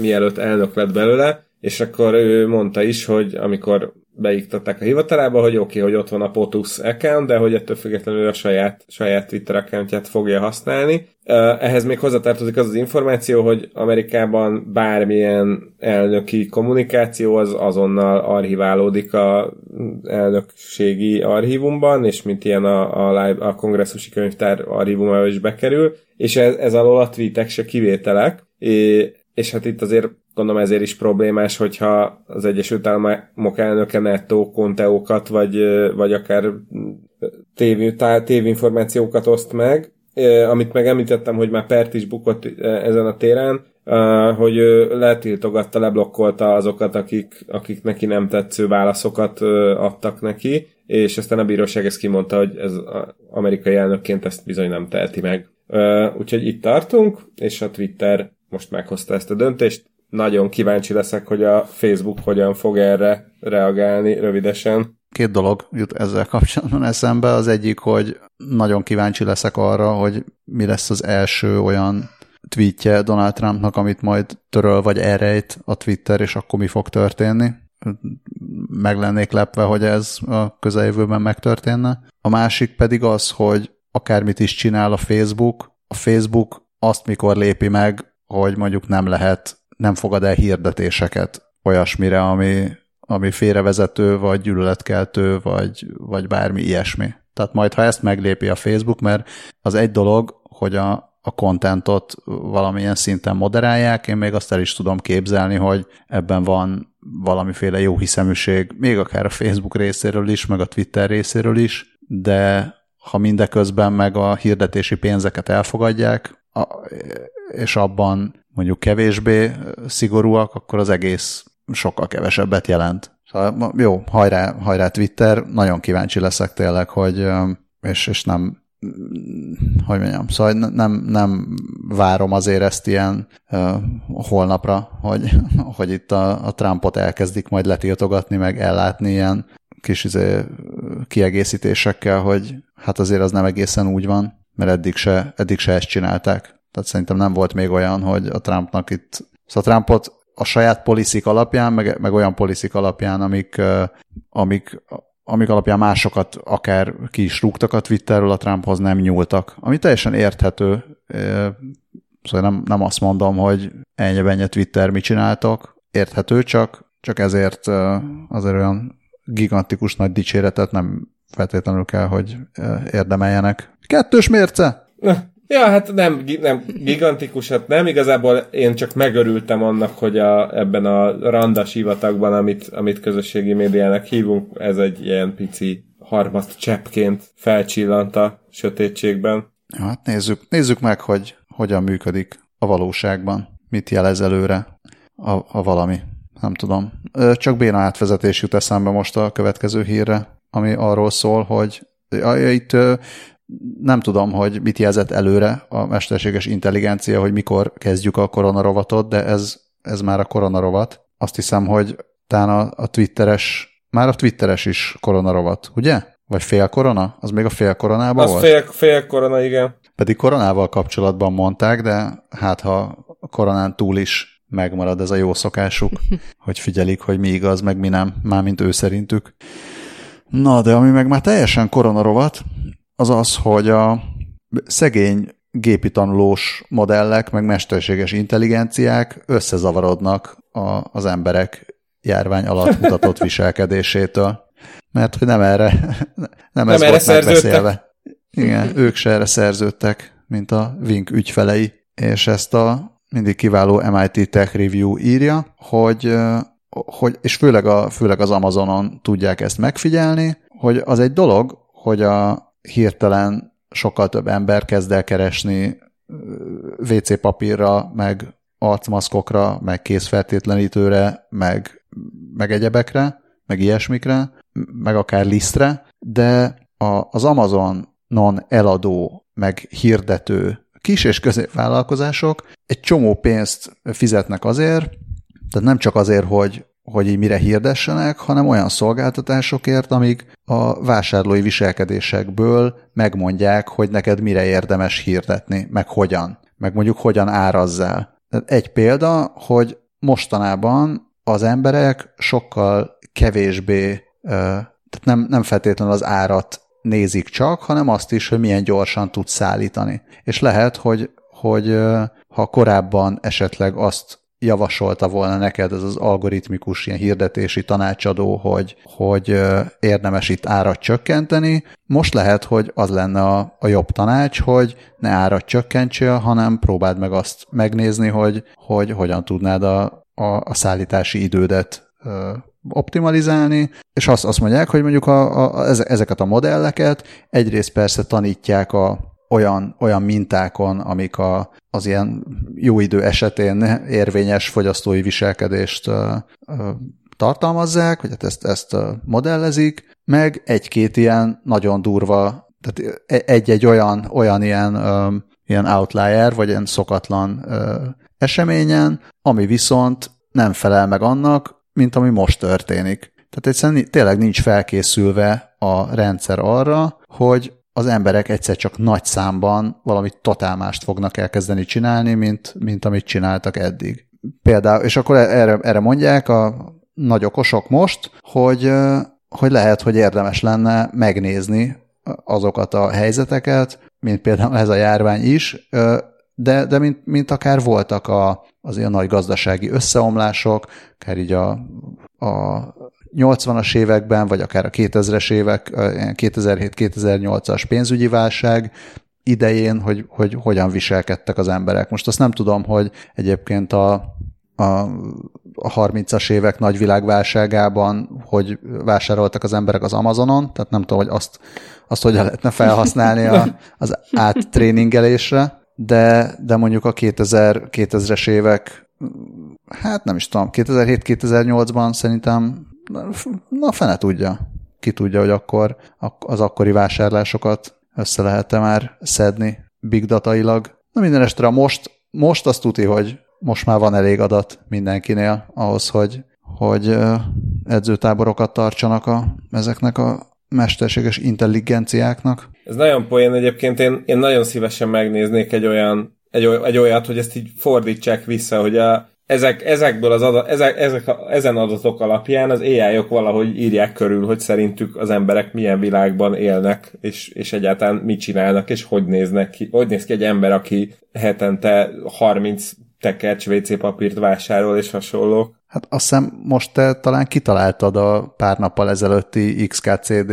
mielőtt elnök lett belőle, és akkor ő mondta is, hogy amikor beiktatták a hivatalába, hogy oké, okay, hogy ott van a POTUS account, de hogy ettől függetlenül a saját, saját Twitter accountját fogja használni. Ehhez még hozzátartozik az az információ, hogy Amerikában bármilyen elnöki kommunikáció az azonnal archiválódik a elnökségi archívumban, és mint ilyen a, a, live, a kongresszusi könyvtár archívumába is bekerül, és ez, ez alól a tweetek se kivételek, és hát itt azért gondolom ezért is problémás, hogyha az Egyesült Államok elnöke nettó konteókat, vagy, vagy akár tév, tévinformációkat oszt meg, amit meg említettem, hogy már Pert is bukott ezen a téren, hogy letiltogatta, leblokkolta azokat, akik, akik neki nem tetsző válaszokat adtak neki, és aztán a bíróság ezt kimondta, hogy ez amerikai elnökként ezt bizony nem teheti meg. Úgyhogy itt tartunk, és a Twitter most meghozta ezt a döntést. Nagyon kíváncsi leszek, hogy a Facebook hogyan fog erre reagálni rövidesen. Két dolog jut ezzel kapcsolatban eszembe. Az egyik, hogy nagyon kíváncsi leszek arra, hogy mi lesz az első olyan tweetje Donald Trumpnak, amit majd töröl vagy elrejt a Twitter, és akkor mi fog történni. Meg lennék lepve, hogy ez a közeljövőben megtörténne. A másik pedig az, hogy akármit is csinál a Facebook, a Facebook azt mikor lépi meg, hogy mondjuk nem lehet, nem fogad el hirdetéseket olyasmire, ami, ami félrevezető, vagy gyűlöletkeltő, vagy, vagy bármi ilyesmi. Tehát majd, ha ezt meglépi a Facebook, mert az egy dolog, hogy a, a kontentot valamilyen szinten moderálják, én még azt el is tudom képzelni, hogy ebben van valamiféle jó hiszeműség, még akár a Facebook részéről is, meg a Twitter részéről is, de ha mindeközben meg a hirdetési pénzeket elfogadják, és abban mondjuk kevésbé szigorúak, akkor az egész sokkal kevesebbet jelent. Szóval jó, hajrá, hajrá Twitter, nagyon kíváncsi leszek tényleg, hogy és, és nem hogy mondjam, szóval nem, nem várom azért ezt ilyen uh, holnapra, hogy, hogy itt a, a Trumpot elkezdik majd letiltogatni, meg ellátni ilyen kis izé, kiegészítésekkel, hogy hát azért az nem egészen úgy van, mert eddig se, eddig se ezt csinálták. Tehát szerintem nem volt még olyan, hogy a Trumpnak itt, szóval Trumpot a saját poliszik alapján, meg, meg olyan poliszik alapján, amik, amik, amik alapján másokat akár ki is rúgtak a Twitterről, a Trumphoz nem nyúltak. Ami teljesen érthető, szóval nem, nem azt mondom, hogy ennyi Twitter mit csináltok, érthető, csak, csak ezért azért olyan gigantikus nagy dicséretet nem feltétlenül kell, hogy érdemeljenek. Kettős mérce! Ja, hát nem, nem gigantikus, hát nem, igazából én csak megörültem annak, hogy a, ebben a randas hivatagban, amit, amit közösségi médiának hívunk, ez egy ilyen pici harmat cseppként felcsillant a sötétségben. Ja, hát nézzük, nézzük meg, hogy hogyan működik a valóságban, mit jelez előre a, a valami. Nem tudom. Csak béna átvezetés jut eszembe most a következő hírre, ami arról szól, hogy Itt nem tudom, hogy mit jelzett előre a mesterséges intelligencia, hogy mikor kezdjük a koronarovatot, de ez, ez már a koronarovat. Azt hiszem, hogy talán a, a twitteres, már a twitteres is koronarovat, ugye? Vagy fél korona? Az még a fél koronában Az volt? fél, fél korona, igen. Pedig koronával kapcsolatban mondták, de hát ha a koronán túl is megmarad ez a jó szokásuk, hogy figyelik, hogy mi igaz, meg mi nem, mármint ő szerintük. Na, de ami meg már teljesen koronarovat, az az, hogy a szegény gépi tanulós modellek, meg mesterséges intelligenciák összezavarodnak a, az emberek járvány alatt mutatott viselkedésétől. Mert hogy nem erre, nem, nem ez erre volt szerződtek. megbeszélve. Igen, ők se erre szerződtek, mint a Vink ügyfelei, és ezt a mindig kiváló MIT Tech Review írja, hogy, hogy és főleg, a, főleg az Amazonon tudják ezt megfigyelni, hogy az egy dolog, hogy a hirtelen sokkal több ember kezd el keresni WC papírra, meg arcmaszkokra, meg készfertőtlenítőre, meg, meg egyebekre, meg ilyesmikre, meg akár lisztre, de a, az Amazonon eladó, meg hirdető kis és középvállalkozások egy csomó pénzt fizetnek azért, tehát nem csak azért, hogy, hogy így mire hirdessenek, hanem olyan szolgáltatásokért, amik a vásárlói viselkedésekből megmondják, hogy neked mire érdemes hirdetni, meg hogyan, meg mondjuk hogyan árazzál. Tehát egy példa, hogy mostanában az emberek sokkal kevésbé, tehát nem, nem feltétlenül az árat nézik csak, hanem azt is, hogy milyen gyorsan tud szállítani. És lehet, hogy, hogy ha korábban esetleg azt javasolta volna neked ez az algoritmikus ilyen hirdetési tanácsadó, hogy, hogy érdemes itt árat csökkenteni, most lehet, hogy az lenne a, a jobb tanács, hogy ne árat csökkentsél, hanem próbáld meg azt megnézni, hogy, hogy hogyan tudnád a, a, a szállítási idődet optimalizálni, és azt, azt mondják, hogy mondjuk a, a, ezeket a modelleket egyrészt persze tanítják a olyan, olyan mintákon, amik a, az ilyen jó idő esetén érvényes fogyasztói viselkedést ö, ö, tartalmazzák, hogy hát ezt, ezt modellezik, meg egy-két ilyen nagyon durva, tehát egy-egy olyan, olyan ilyen, ö, ilyen outlier, vagy ilyen szokatlan ö, eseményen, ami viszont nem felel meg annak, mint ami most történik. Tehát egyszerűen tényleg nincs felkészülve a rendszer arra, hogy az emberek egyszer csak nagy számban valami totál mást fognak elkezdeni csinálni, mint, mint amit csináltak eddig. Például, és akkor erre, erre mondják a nagy okosok most, hogy, hogy lehet, hogy érdemes lenne megnézni azokat a helyzeteket, mint például ez a járvány is, de, de mint, mint akár voltak a, az ilyen nagy gazdasági összeomlások, akár így a, a 80-as években, vagy akár a 2000-es évek, 2007-2008-as pénzügyi válság idején, hogy, hogy hogyan viselkedtek az emberek. Most azt nem tudom, hogy egyébként a, a, a 30-as évek nagy világválságában, hogy vásároltak az emberek az Amazonon, tehát nem tudom, hogy azt, azt hogyan lehetne felhasználni a, az áttréningelésre, de, de mondjuk a 2000, 2000-es évek, hát nem is tudom, 2007-2008-ban szerintem, na fene tudja, ki tudja, hogy akkor az akkori vásárlásokat össze lehet-e már szedni big datailag. Na minden estre most, most azt tudja, hogy most már van elég adat mindenkinél ahhoz, hogy, hogy edzőtáborokat tartsanak a, ezeknek a mesterséges intelligenciáknak. Ez nagyon poén egyébként, én, én nagyon szívesen megnéznék egy olyan, egy, egy olyat, hogy ezt így fordítsák vissza, hogy a, ezek, ezekből az adat, ezek, ezek ezen adatok alapján az ai -ok valahogy írják körül, hogy szerintük az emberek milyen világban élnek, és, és egyáltalán mit csinálnak, és hogy néznek ki, hogy néz ki egy ember, aki hetente 30 tekercs WC papírt vásárol, és hasonló. Hát azt hiszem most te talán kitaláltad a pár nappal ezelőtti XKCD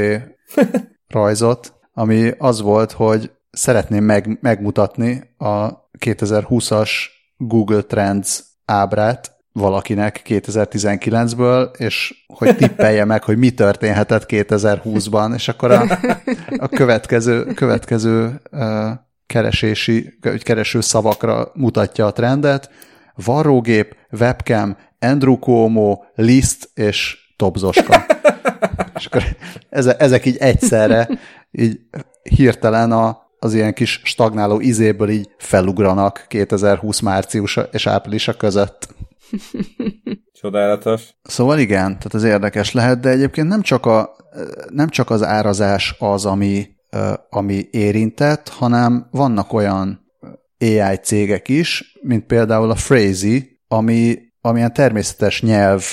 rajzot, ami az volt, hogy szeretném meg, megmutatni a 2020-as Google Trends ábrát valakinek 2019-ből, és hogy tippelje meg, hogy mi történhetett 2020-ban, és akkor a, a következő, következő uh, keresési, kereső szavakra mutatja a trendet. Varrógép, webcam, Andrew Cuomo, List és Tobzoska. és akkor ezek így egyszerre, így hirtelen a, az ilyen kis stagnáló izéből így felugranak 2020 március és áprilisa között. Csodálatos. Szóval igen, tehát ez érdekes lehet, de egyébként nem csak, a, nem csak az árazás az, ami, ami érintett, hanem vannak olyan AI cégek is, mint például a Phrasy, ami, amilyen természetes nyelv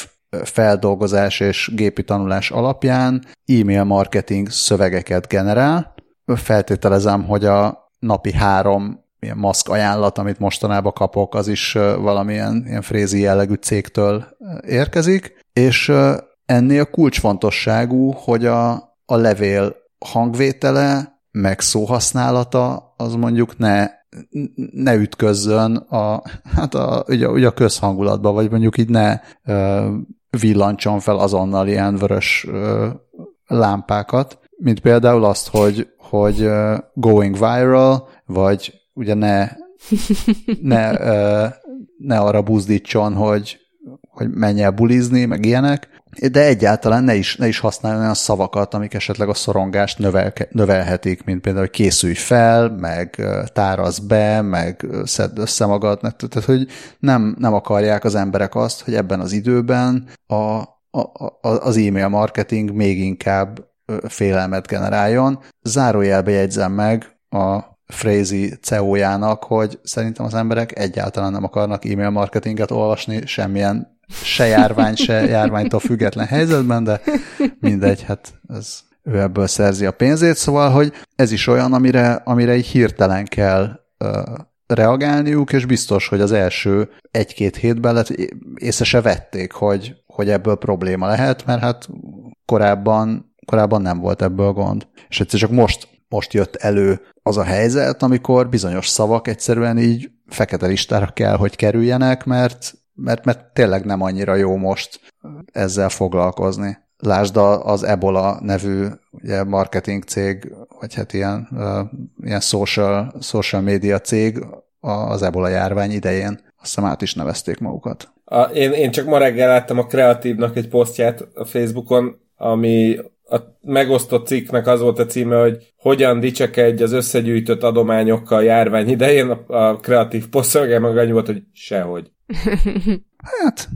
feldolgozás és gépi tanulás alapján e-mail marketing szövegeket generál. Feltételezem, hogy a napi három ilyen maszk ajánlat, amit mostanában kapok, az is valamilyen ilyen frézi jellegű cégtől érkezik, és ennél kulcsfontosságú, hogy a, a levél hangvétele, meg szóhasználata, az mondjuk ne, ne ütközzön a, hát a, ugye, ugye a közhangulatba, vagy mondjuk így ne villancson fel azonnal ilyen vörös lámpákat, mint például azt, hogy, hogy uh, going viral, vagy ugye ne, ne, uh, ne arra buzdítson, hogy, hogy menj el bulizni, meg ilyenek, de egyáltalán ne is, ne is használjon olyan szavakat, amik esetleg a szorongást növel, növelhetik, mint például, hogy készülj fel, meg táraz be, meg szedd össze magad, tehát hogy nem, nem akarják az emberek azt, hogy ebben az időben a, a, a, az e-mail marketing még inkább félelmet generáljon. Zárójelbe jegyzem meg a Frézi CEO-jának, hogy szerintem az emberek egyáltalán nem akarnak e-mail marketinget olvasni semmilyen se járvány, se járványtól független helyzetben, de mindegy, hát ez, ő ebből szerzi a pénzét, szóval, hogy ez is olyan, amire, amire így hirtelen kell uh, reagálniuk, és biztos, hogy az első egy-két hétben lett, észre se vették, hogy, hogy ebből probléma lehet, mert hát korábban, korábban nem volt ebből gond. És egyszer csak most, most jött elő az a helyzet, amikor bizonyos szavak egyszerűen így fekete listára kell, hogy kerüljenek, mert mert, mert tényleg nem annyira jó most ezzel foglalkozni. Lásd az Ebola nevű ugye, marketing cég, vagy hát ilyen, ilyen social, social media cég az Ebola járvány idején. Azt hiszem át is nevezték magukat. A, én, én csak ma reggel láttam a kreatívnak egy posztját a Facebookon, ami a megosztott cikknek az volt a címe, hogy hogyan dicsekedj az összegyűjtött adományokkal járvány idején. A, kreatív posztolgál meg annyi volt, hogy sehogy. Hát,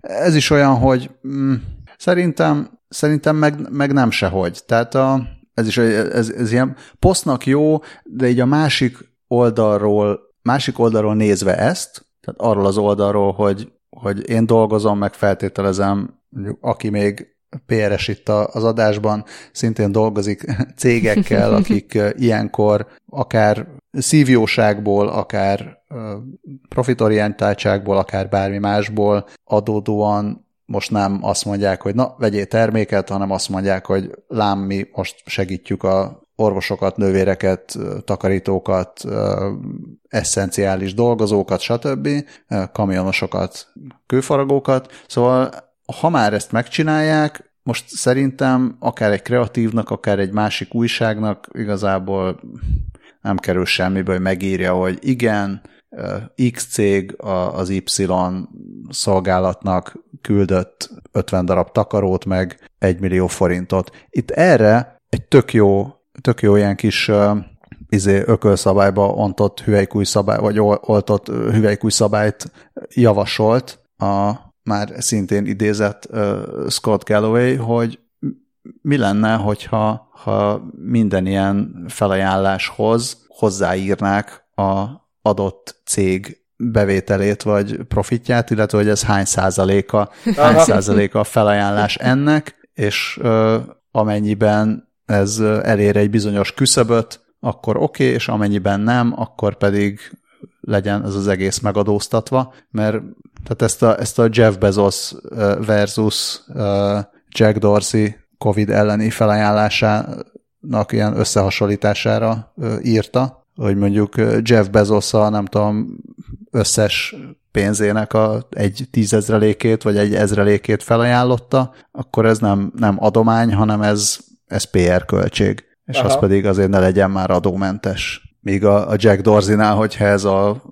ez is olyan, hogy mm, szerintem, szerintem meg, meg nem sehogy. Tehát a, ez is ez, ez ilyen posztnak jó, de így a másik oldalról, másik oldalról nézve ezt, tehát arról az oldalról, hogy, hogy én dolgozom, meg feltételezem, aki még PRS itt az adásban, szintén dolgozik cégekkel, akik ilyenkor akár szívjóságból, akár profitorientáltságból, akár bármi másból adódóan most nem azt mondják, hogy na, vegyél terméket, hanem azt mondják, hogy lám, mi most segítjük a orvosokat, nővéreket, takarítókat, eszenciális dolgozókat, stb., kamionosokat, kőfaragókat. Szóval, ha már ezt megcsinálják, most szerintem akár egy kreatívnak, akár egy másik újságnak igazából nem kerül semmiből, hogy megírja, hogy igen, X cég az Y szolgálatnak küldött 50 darab takarót, meg 1 millió forintot. Itt erre egy tök jó, tök jó ilyen kis izé, ökölszabályba ontott hüvelykújszabály, vagy oltott hüvelykújszabályt javasolt a már szintén idézett uh, Scott Galloway, hogy mi lenne, hogyha ha minden ilyen felajánláshoz hozzáírnák a adott cég bevételét vagy profitját, illetve hogy ez hány százaléka, hány százaléka a felajánlás ennek, és ö, amennyiben ez elér egy bizonyos küszöböt, akkor oké, okay, és amennyiben nem, akkor pedig legyen ez az egész megadóztatva, mert tehát ezt a, ezt a Jeff Bezos versus Jack Dorsey COVID elleni felajánlásának ilyen összehasonlítására írta, hogy mondjuk Jeff bezos nem tudom, összes pénzének a egy tízezrelékét vagy egy ezrelékét felajánlotta, akkor ez nem, nem adomány, hanem ez, ez PR költség. És Aha. az pedig azért ne legyen már adómentes. Míg a, a Jack Dorzinál, hogyha ez a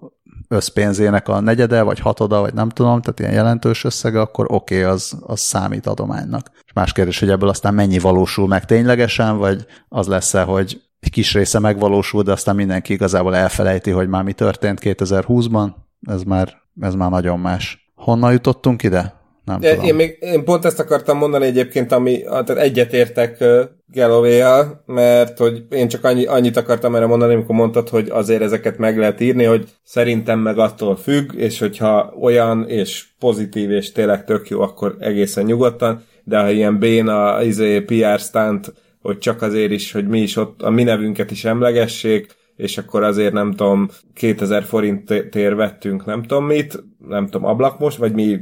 összpénzének a negyede, vagy hatoda, vagy nem tudom, tehát ilyen jelentős összege, akkor oké, okay, az, az számít adománynak. És más kérdés, hogy ebből aztán mennyi valósul meg ténylegesen, vagy az lesz-e, hogy egy kis része megvalósul, de aztán mindenki igazából elfelejti, hogy már mi történt 2020-ban, ez már, ez már nagyon más. Honnan jutottunk ide? Nem tudom. Én, még, én pont ezt akartam mondani egyébként, ami, tehát egyetértek galloway mert hogy én csak annyi, annyit akartam erre mondani, amikor mondtad, hogy azért ezeket meg lehet írni, hogy szerintem meg attól függ, és hogyha olyan, és pozitív, és tényleg tök jó, akkor egészen nyugodtan, de ha ilyen béna, izé, PR stunt, hogy csak azért is, hogy mi is ott a mi nevünket is emlegessék, és akkor azért nem tudom, 2000 forintért vettünk nem tudom mit, nem tudom, ablakmos, vagy mi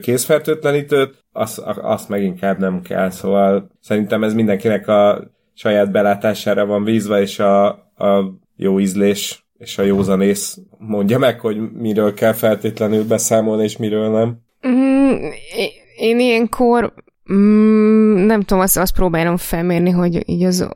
kézfertőtlenítőt, azt, azt meg inkább nem kell, szóval szerintem ez mindenkinek a saját belátására van vízva, és a, a jó ízlés és a józanész mondja meg, hogy miről kell feltétlenül beszámolni, és miről nem. Mm, én ilyenkor mm, nem tudom, azt, azt próbálom felmérni, hogy így az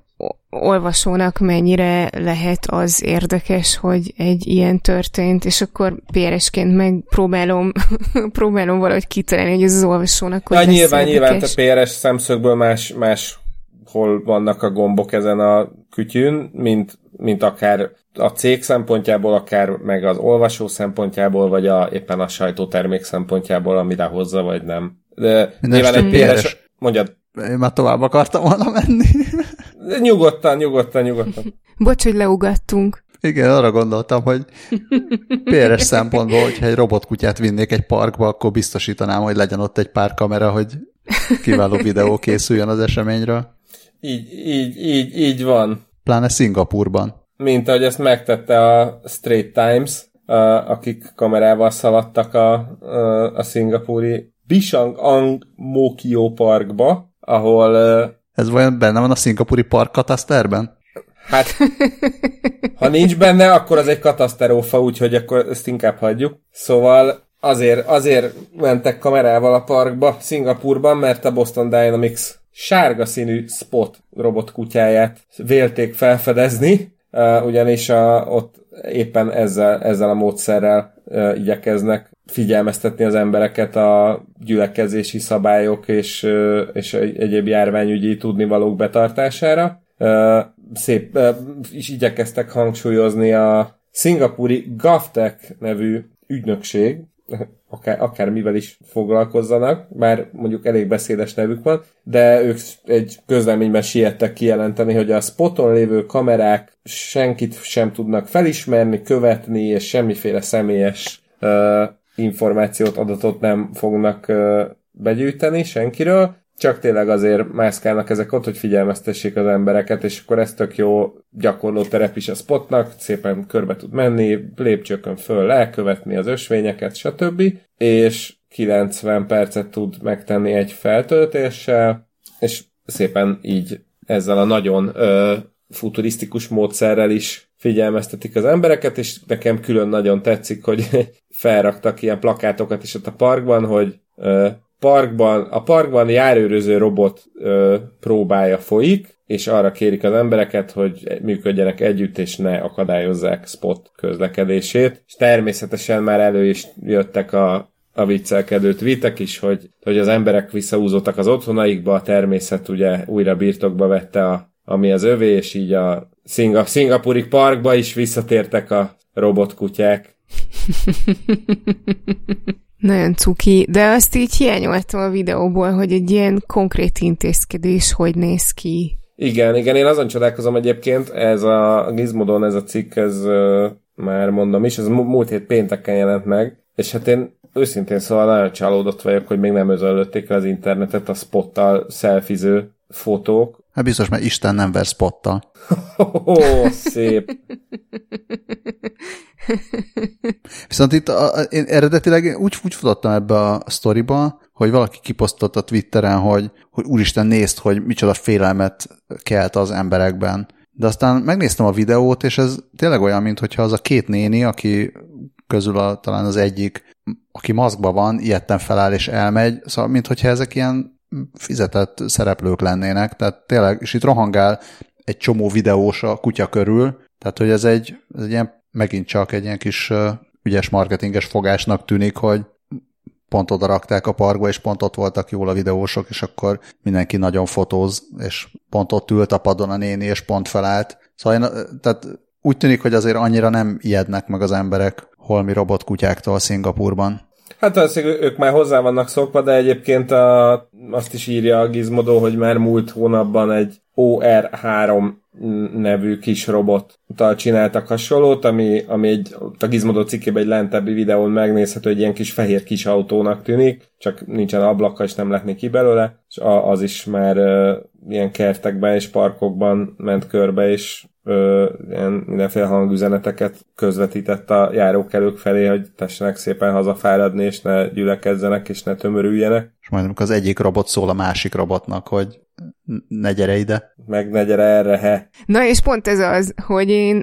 olvasónak mennyire lehet az érdekes, hogy egy ilyen történt, és akkor PRS-ként meg próbálom, próbálom valahogy kitalálni, hogy ez az olvasónak hogy ja, nyilván, érdekes. nyilván, te PRS szemszögből más, más hol vannak a gombok ezen a kütyűn, mint, mint akár a cég szempontjából, akár meg az olvasó szempontjából, vagy a, éppen a sajtótermék szempontjából, amire hozza, vagy nem. De nyilván egy. PRS... Mondjad. Én már tovább akartam volna menni. Nyugodtan, nyugodtan, nyugodtan. Bocs, hogy leugattunk. Igen, arra gondoltam, hogy PRS szempontból, hogyha egy robotkutyát vinnék egy parkba, akkor biztosítanám, hogy legyen ott egy pár kamera, hogy kiváló videó készüljön az eseményről. Így, így, így, így van. Pláne Szingapurban. Mint ahogy ezt megtette a Straight Times, akik kamerával szaladtak a, a, a szingapúri Bishang Ang Mokio parkba, ahol ez vajon benne van a szingapúri park kataszterben? Hát, ha nincs benne, akkor az egy kataszterófa, úgyhogy akkor ezt inkább hagyjuk. Szóval azért, azért mentek kamerával a parkba, Szingapurban, mert a Boston Dynamics sárga színű spot robotkutyáját vélték felfedezni, ugyanis a, ott éppen ezzel, ezzel a módszerrel igyekeznek figyelmeztetni az embereket a gyülekezési szabályok és, és egyéb járványügyi tudnivalók betartására. Szép, is igyekeztek hangsúlyozni a szingapúri GovTech nevű ügynökség, akár, akár mivel is foglalkozzanak, bár mondjuk elég beszédes nevük van, de ők egy közleményben siettek kijelenteni, hogy a spoton lévő kamerák senkit sem tudnak felismerni, követni, és semmiféle személyes információt, adatot nem fognak begyűjteni senkiről, csak tényleg azért mászkálnak ezek ott, hogy figyelmeztessék az embereket, és akkor ez tök jó gyakorló terep is a spotnak, szépen körbe tud menni, lépcsőkön föl lekövetni az ösvényeket, stb. És 90 percet tud megtenni egy feltöltéssel, és szépen így ezzel a nagyon ö, futurisztikus módszerrel is figyelmeztetik az embereket, és nekem külön nagyon tetszik, hogy felraktak ilyen plakátokat is ott a parkban, hogy ö, parkban, a parkban járőröző robot ö, próbája folyik, és arra kérik az embereket, hogy működjenek együtt, és ne akadályozzák spot közlekedését. És természetesen már elő is jöttek a, a viccelkedő tweetek is, hogy, hogy az emberek visszaúzottak az otthonaikba, a természet ugye újra birtokba vette a, ami az övé, és így a Szinga, Szingapuri parkba is visszatértek a robotkutyák. Nagyon cuki, de azt így hiányoltam a videóból, hogy egy ilyen konkrét intézkedés hogy néz ki. Igen, igen, én azon csodálkozom egyébként, ez a Gizmodon, ez a cikk, ez uh, már mondom is, ez múlt hét pénteken jelent meg, és hát én őszintén szóval nagyon csalódott vagyok, hogy még nem özöllötték az internetet a spottal szelfiző fotók. Hát biztos, mert Isten nem ver spottal. Ó, szép. Viszont itt a, a, én eredetileg úgy, úgy futottam ebbe a sztoriba, hogy valaki kiposztolt a Twitteren, hogy, hogy úristen nézd, hogy micsoda félelmet kelt az emberekben. De aztán megnéztem a videót, és ez tényleg olyan, mintha az a két néni, aki közül a, talán az egyik, aki maszkban van, ilyetten feláll és elmegy, szóval mintha ezek ilyen fizetett szereplők lennének, tehát tényleg, és itt rohangál egy csomó videós a kutya körül, tehát hogy ez egy, ez egy ilyen megint csak egy ilyen kis ügyes marketinges fogásnak tűnik, hogy pont oda rakták a parkba, és pont ott voltak jól a videósok, és akkor mindenki nagyon fotóz, és pont ott ült a padon a néni, és pont felállt. Szóval én, tehát úgy tűnik, hogy azért annyira nem ijednek meg az emberek holmi robotkutyáktól Szingapurban. Hát az, ők már hozzá vannak szokva, de egyébként a, azt is írja a Gizmodo, hogy már múlt hónapban egy OR3 nevű kis robottal csináltak hasonlót, ami, ami egy, a Gizmodo cikkében egy lentebbi videón megnézhető, hogy ilyen kis fehér kis autónak tűnik, csak nincsen ablaka, és nem látni ki belőle, és az is már uh, ilyen kertekben és parkokban ment körbe, és ö, ilyen mindenféle hangüzeneteket közvetített a járókelők felé, hogy tessenek szépen hazafáradni, és ne gyülekezzenek, és ne tömörüljenek. És majd az egyik robot szól a másik robotnak, hogy ne gyere ide. Meg ne gyere erre, he. Na és pont ez az, hogy én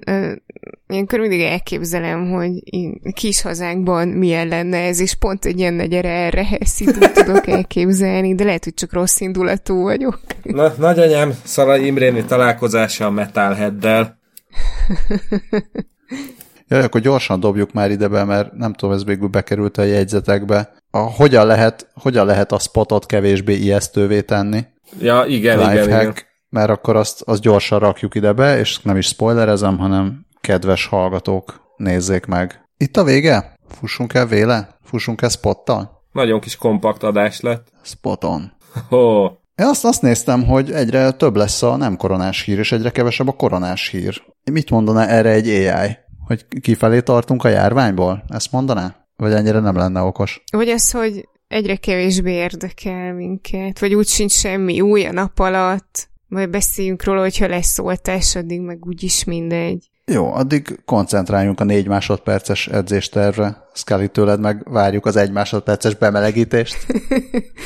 ilyenkor mindig elképzelem, hogy én kis hazánkban milyen lenne ez, és pont egy ilyen ne gyere erre heszítőt tudok elképzelni, de lehet, hogy csak rossz indulatú vagyok. Na, nagyanyám Szalai Imréni találkozása a Metalheaddel. Jaj, akkor gyorsan dobjuk már ide be, mert nem tudom, ez végül bekerült a jegyzetekbe. A, hogyan, lehet, hogyan lehet a spotot kevésbé ijesztővé tenni? Ja, igen, Lifehack, igen, igen. Mert akkor azt, azt gyorsan rakjuk ide be, és nem is spoilerezem, hanem kedves hallgatók, nézzék meg. Itt a vége? Fussunk el véle? Fussunk el spottal? Nagyon kis kompakt adás lett. Spoton. Oh. Én azt, azt néztem, hogy egyre több lesz a nem koronás hír, és egyre kevesebb a koronás hír. Mit mondaná erre egy AI? Hogy kifelé tartunk a járványból? Ezt mondaná? Vagy ennyire nem lenne okos? Vagy az, hogy egyre kevésbé érdekel minket, vagy úgy sincs semmi új a nap alatt, vagy beszéljünk róla, hogyha lesz oltás, addig meg úgyis mindegy. Jó, addig koncentráljunk a négy másodperces edzéstervre. Scully tőled meg várjuk az egy másodperces bemelegítést.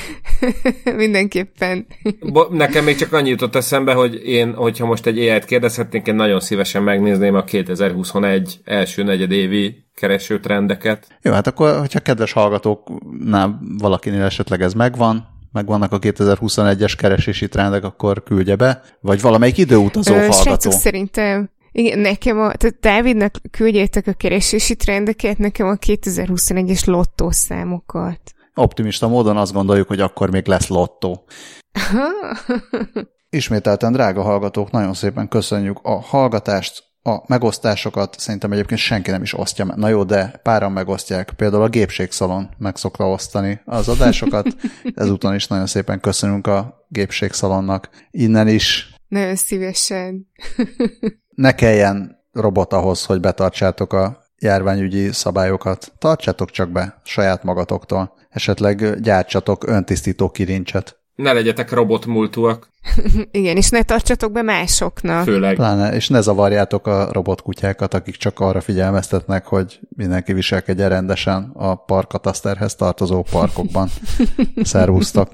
Mindenképpen. Bo- nekem még csak annyi jutott eszembe, hogy én, hogyha most egy AI-t kérdezhetnénk, én nagyon szívesen megnézném a 2021 első negyedévi keresőtrendeket. Jó, hát akkor, hogyha kedves hallgatóknál valakinél esetleg ez megvan, meg vannak a 2021-es keresési trendek, akkor küldje be, vagy valamelyik időutazó Ö, hallgató. Srácok, szerintem igen, nekem a, tehát Dávidnak küldjétek a keresési trendeket, nekem a 2021-es lottószámokat. Optimista módon azt gondoljuk, hogy akkor még lesz lottó. Ismételten, drága hallgatók, nagyon szépen köszönjük a hallgatást, a megosztásokat szerintem egyébként senki nem is osztja. Na jó, de páran megosztják. Például a gépségszalon meg szokta osztani az adásokat. Ezúton is nagyon szépen köszönünk a gépségszalonnak. Innen is. Nagyon szívesen. ne kelljen robot ahhoz, hogy betartsátok a járványügyi szabályokat. Tartsátok csak be saját magatoktól. Esetleg gyártsatok öntisztító kirincset. Ne legyetek robotmúltúak. Igen, és ne tartsatok be másoknak. Főleg. Pláne, és ne zavarjátok a robotkutyákat, akik csak arra figyelmeztetnek, hogy mindenki viselkedjen rendesen a parkataszterhez tartozó parkokban. Szervusztok!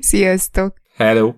Sziasztok! Hello!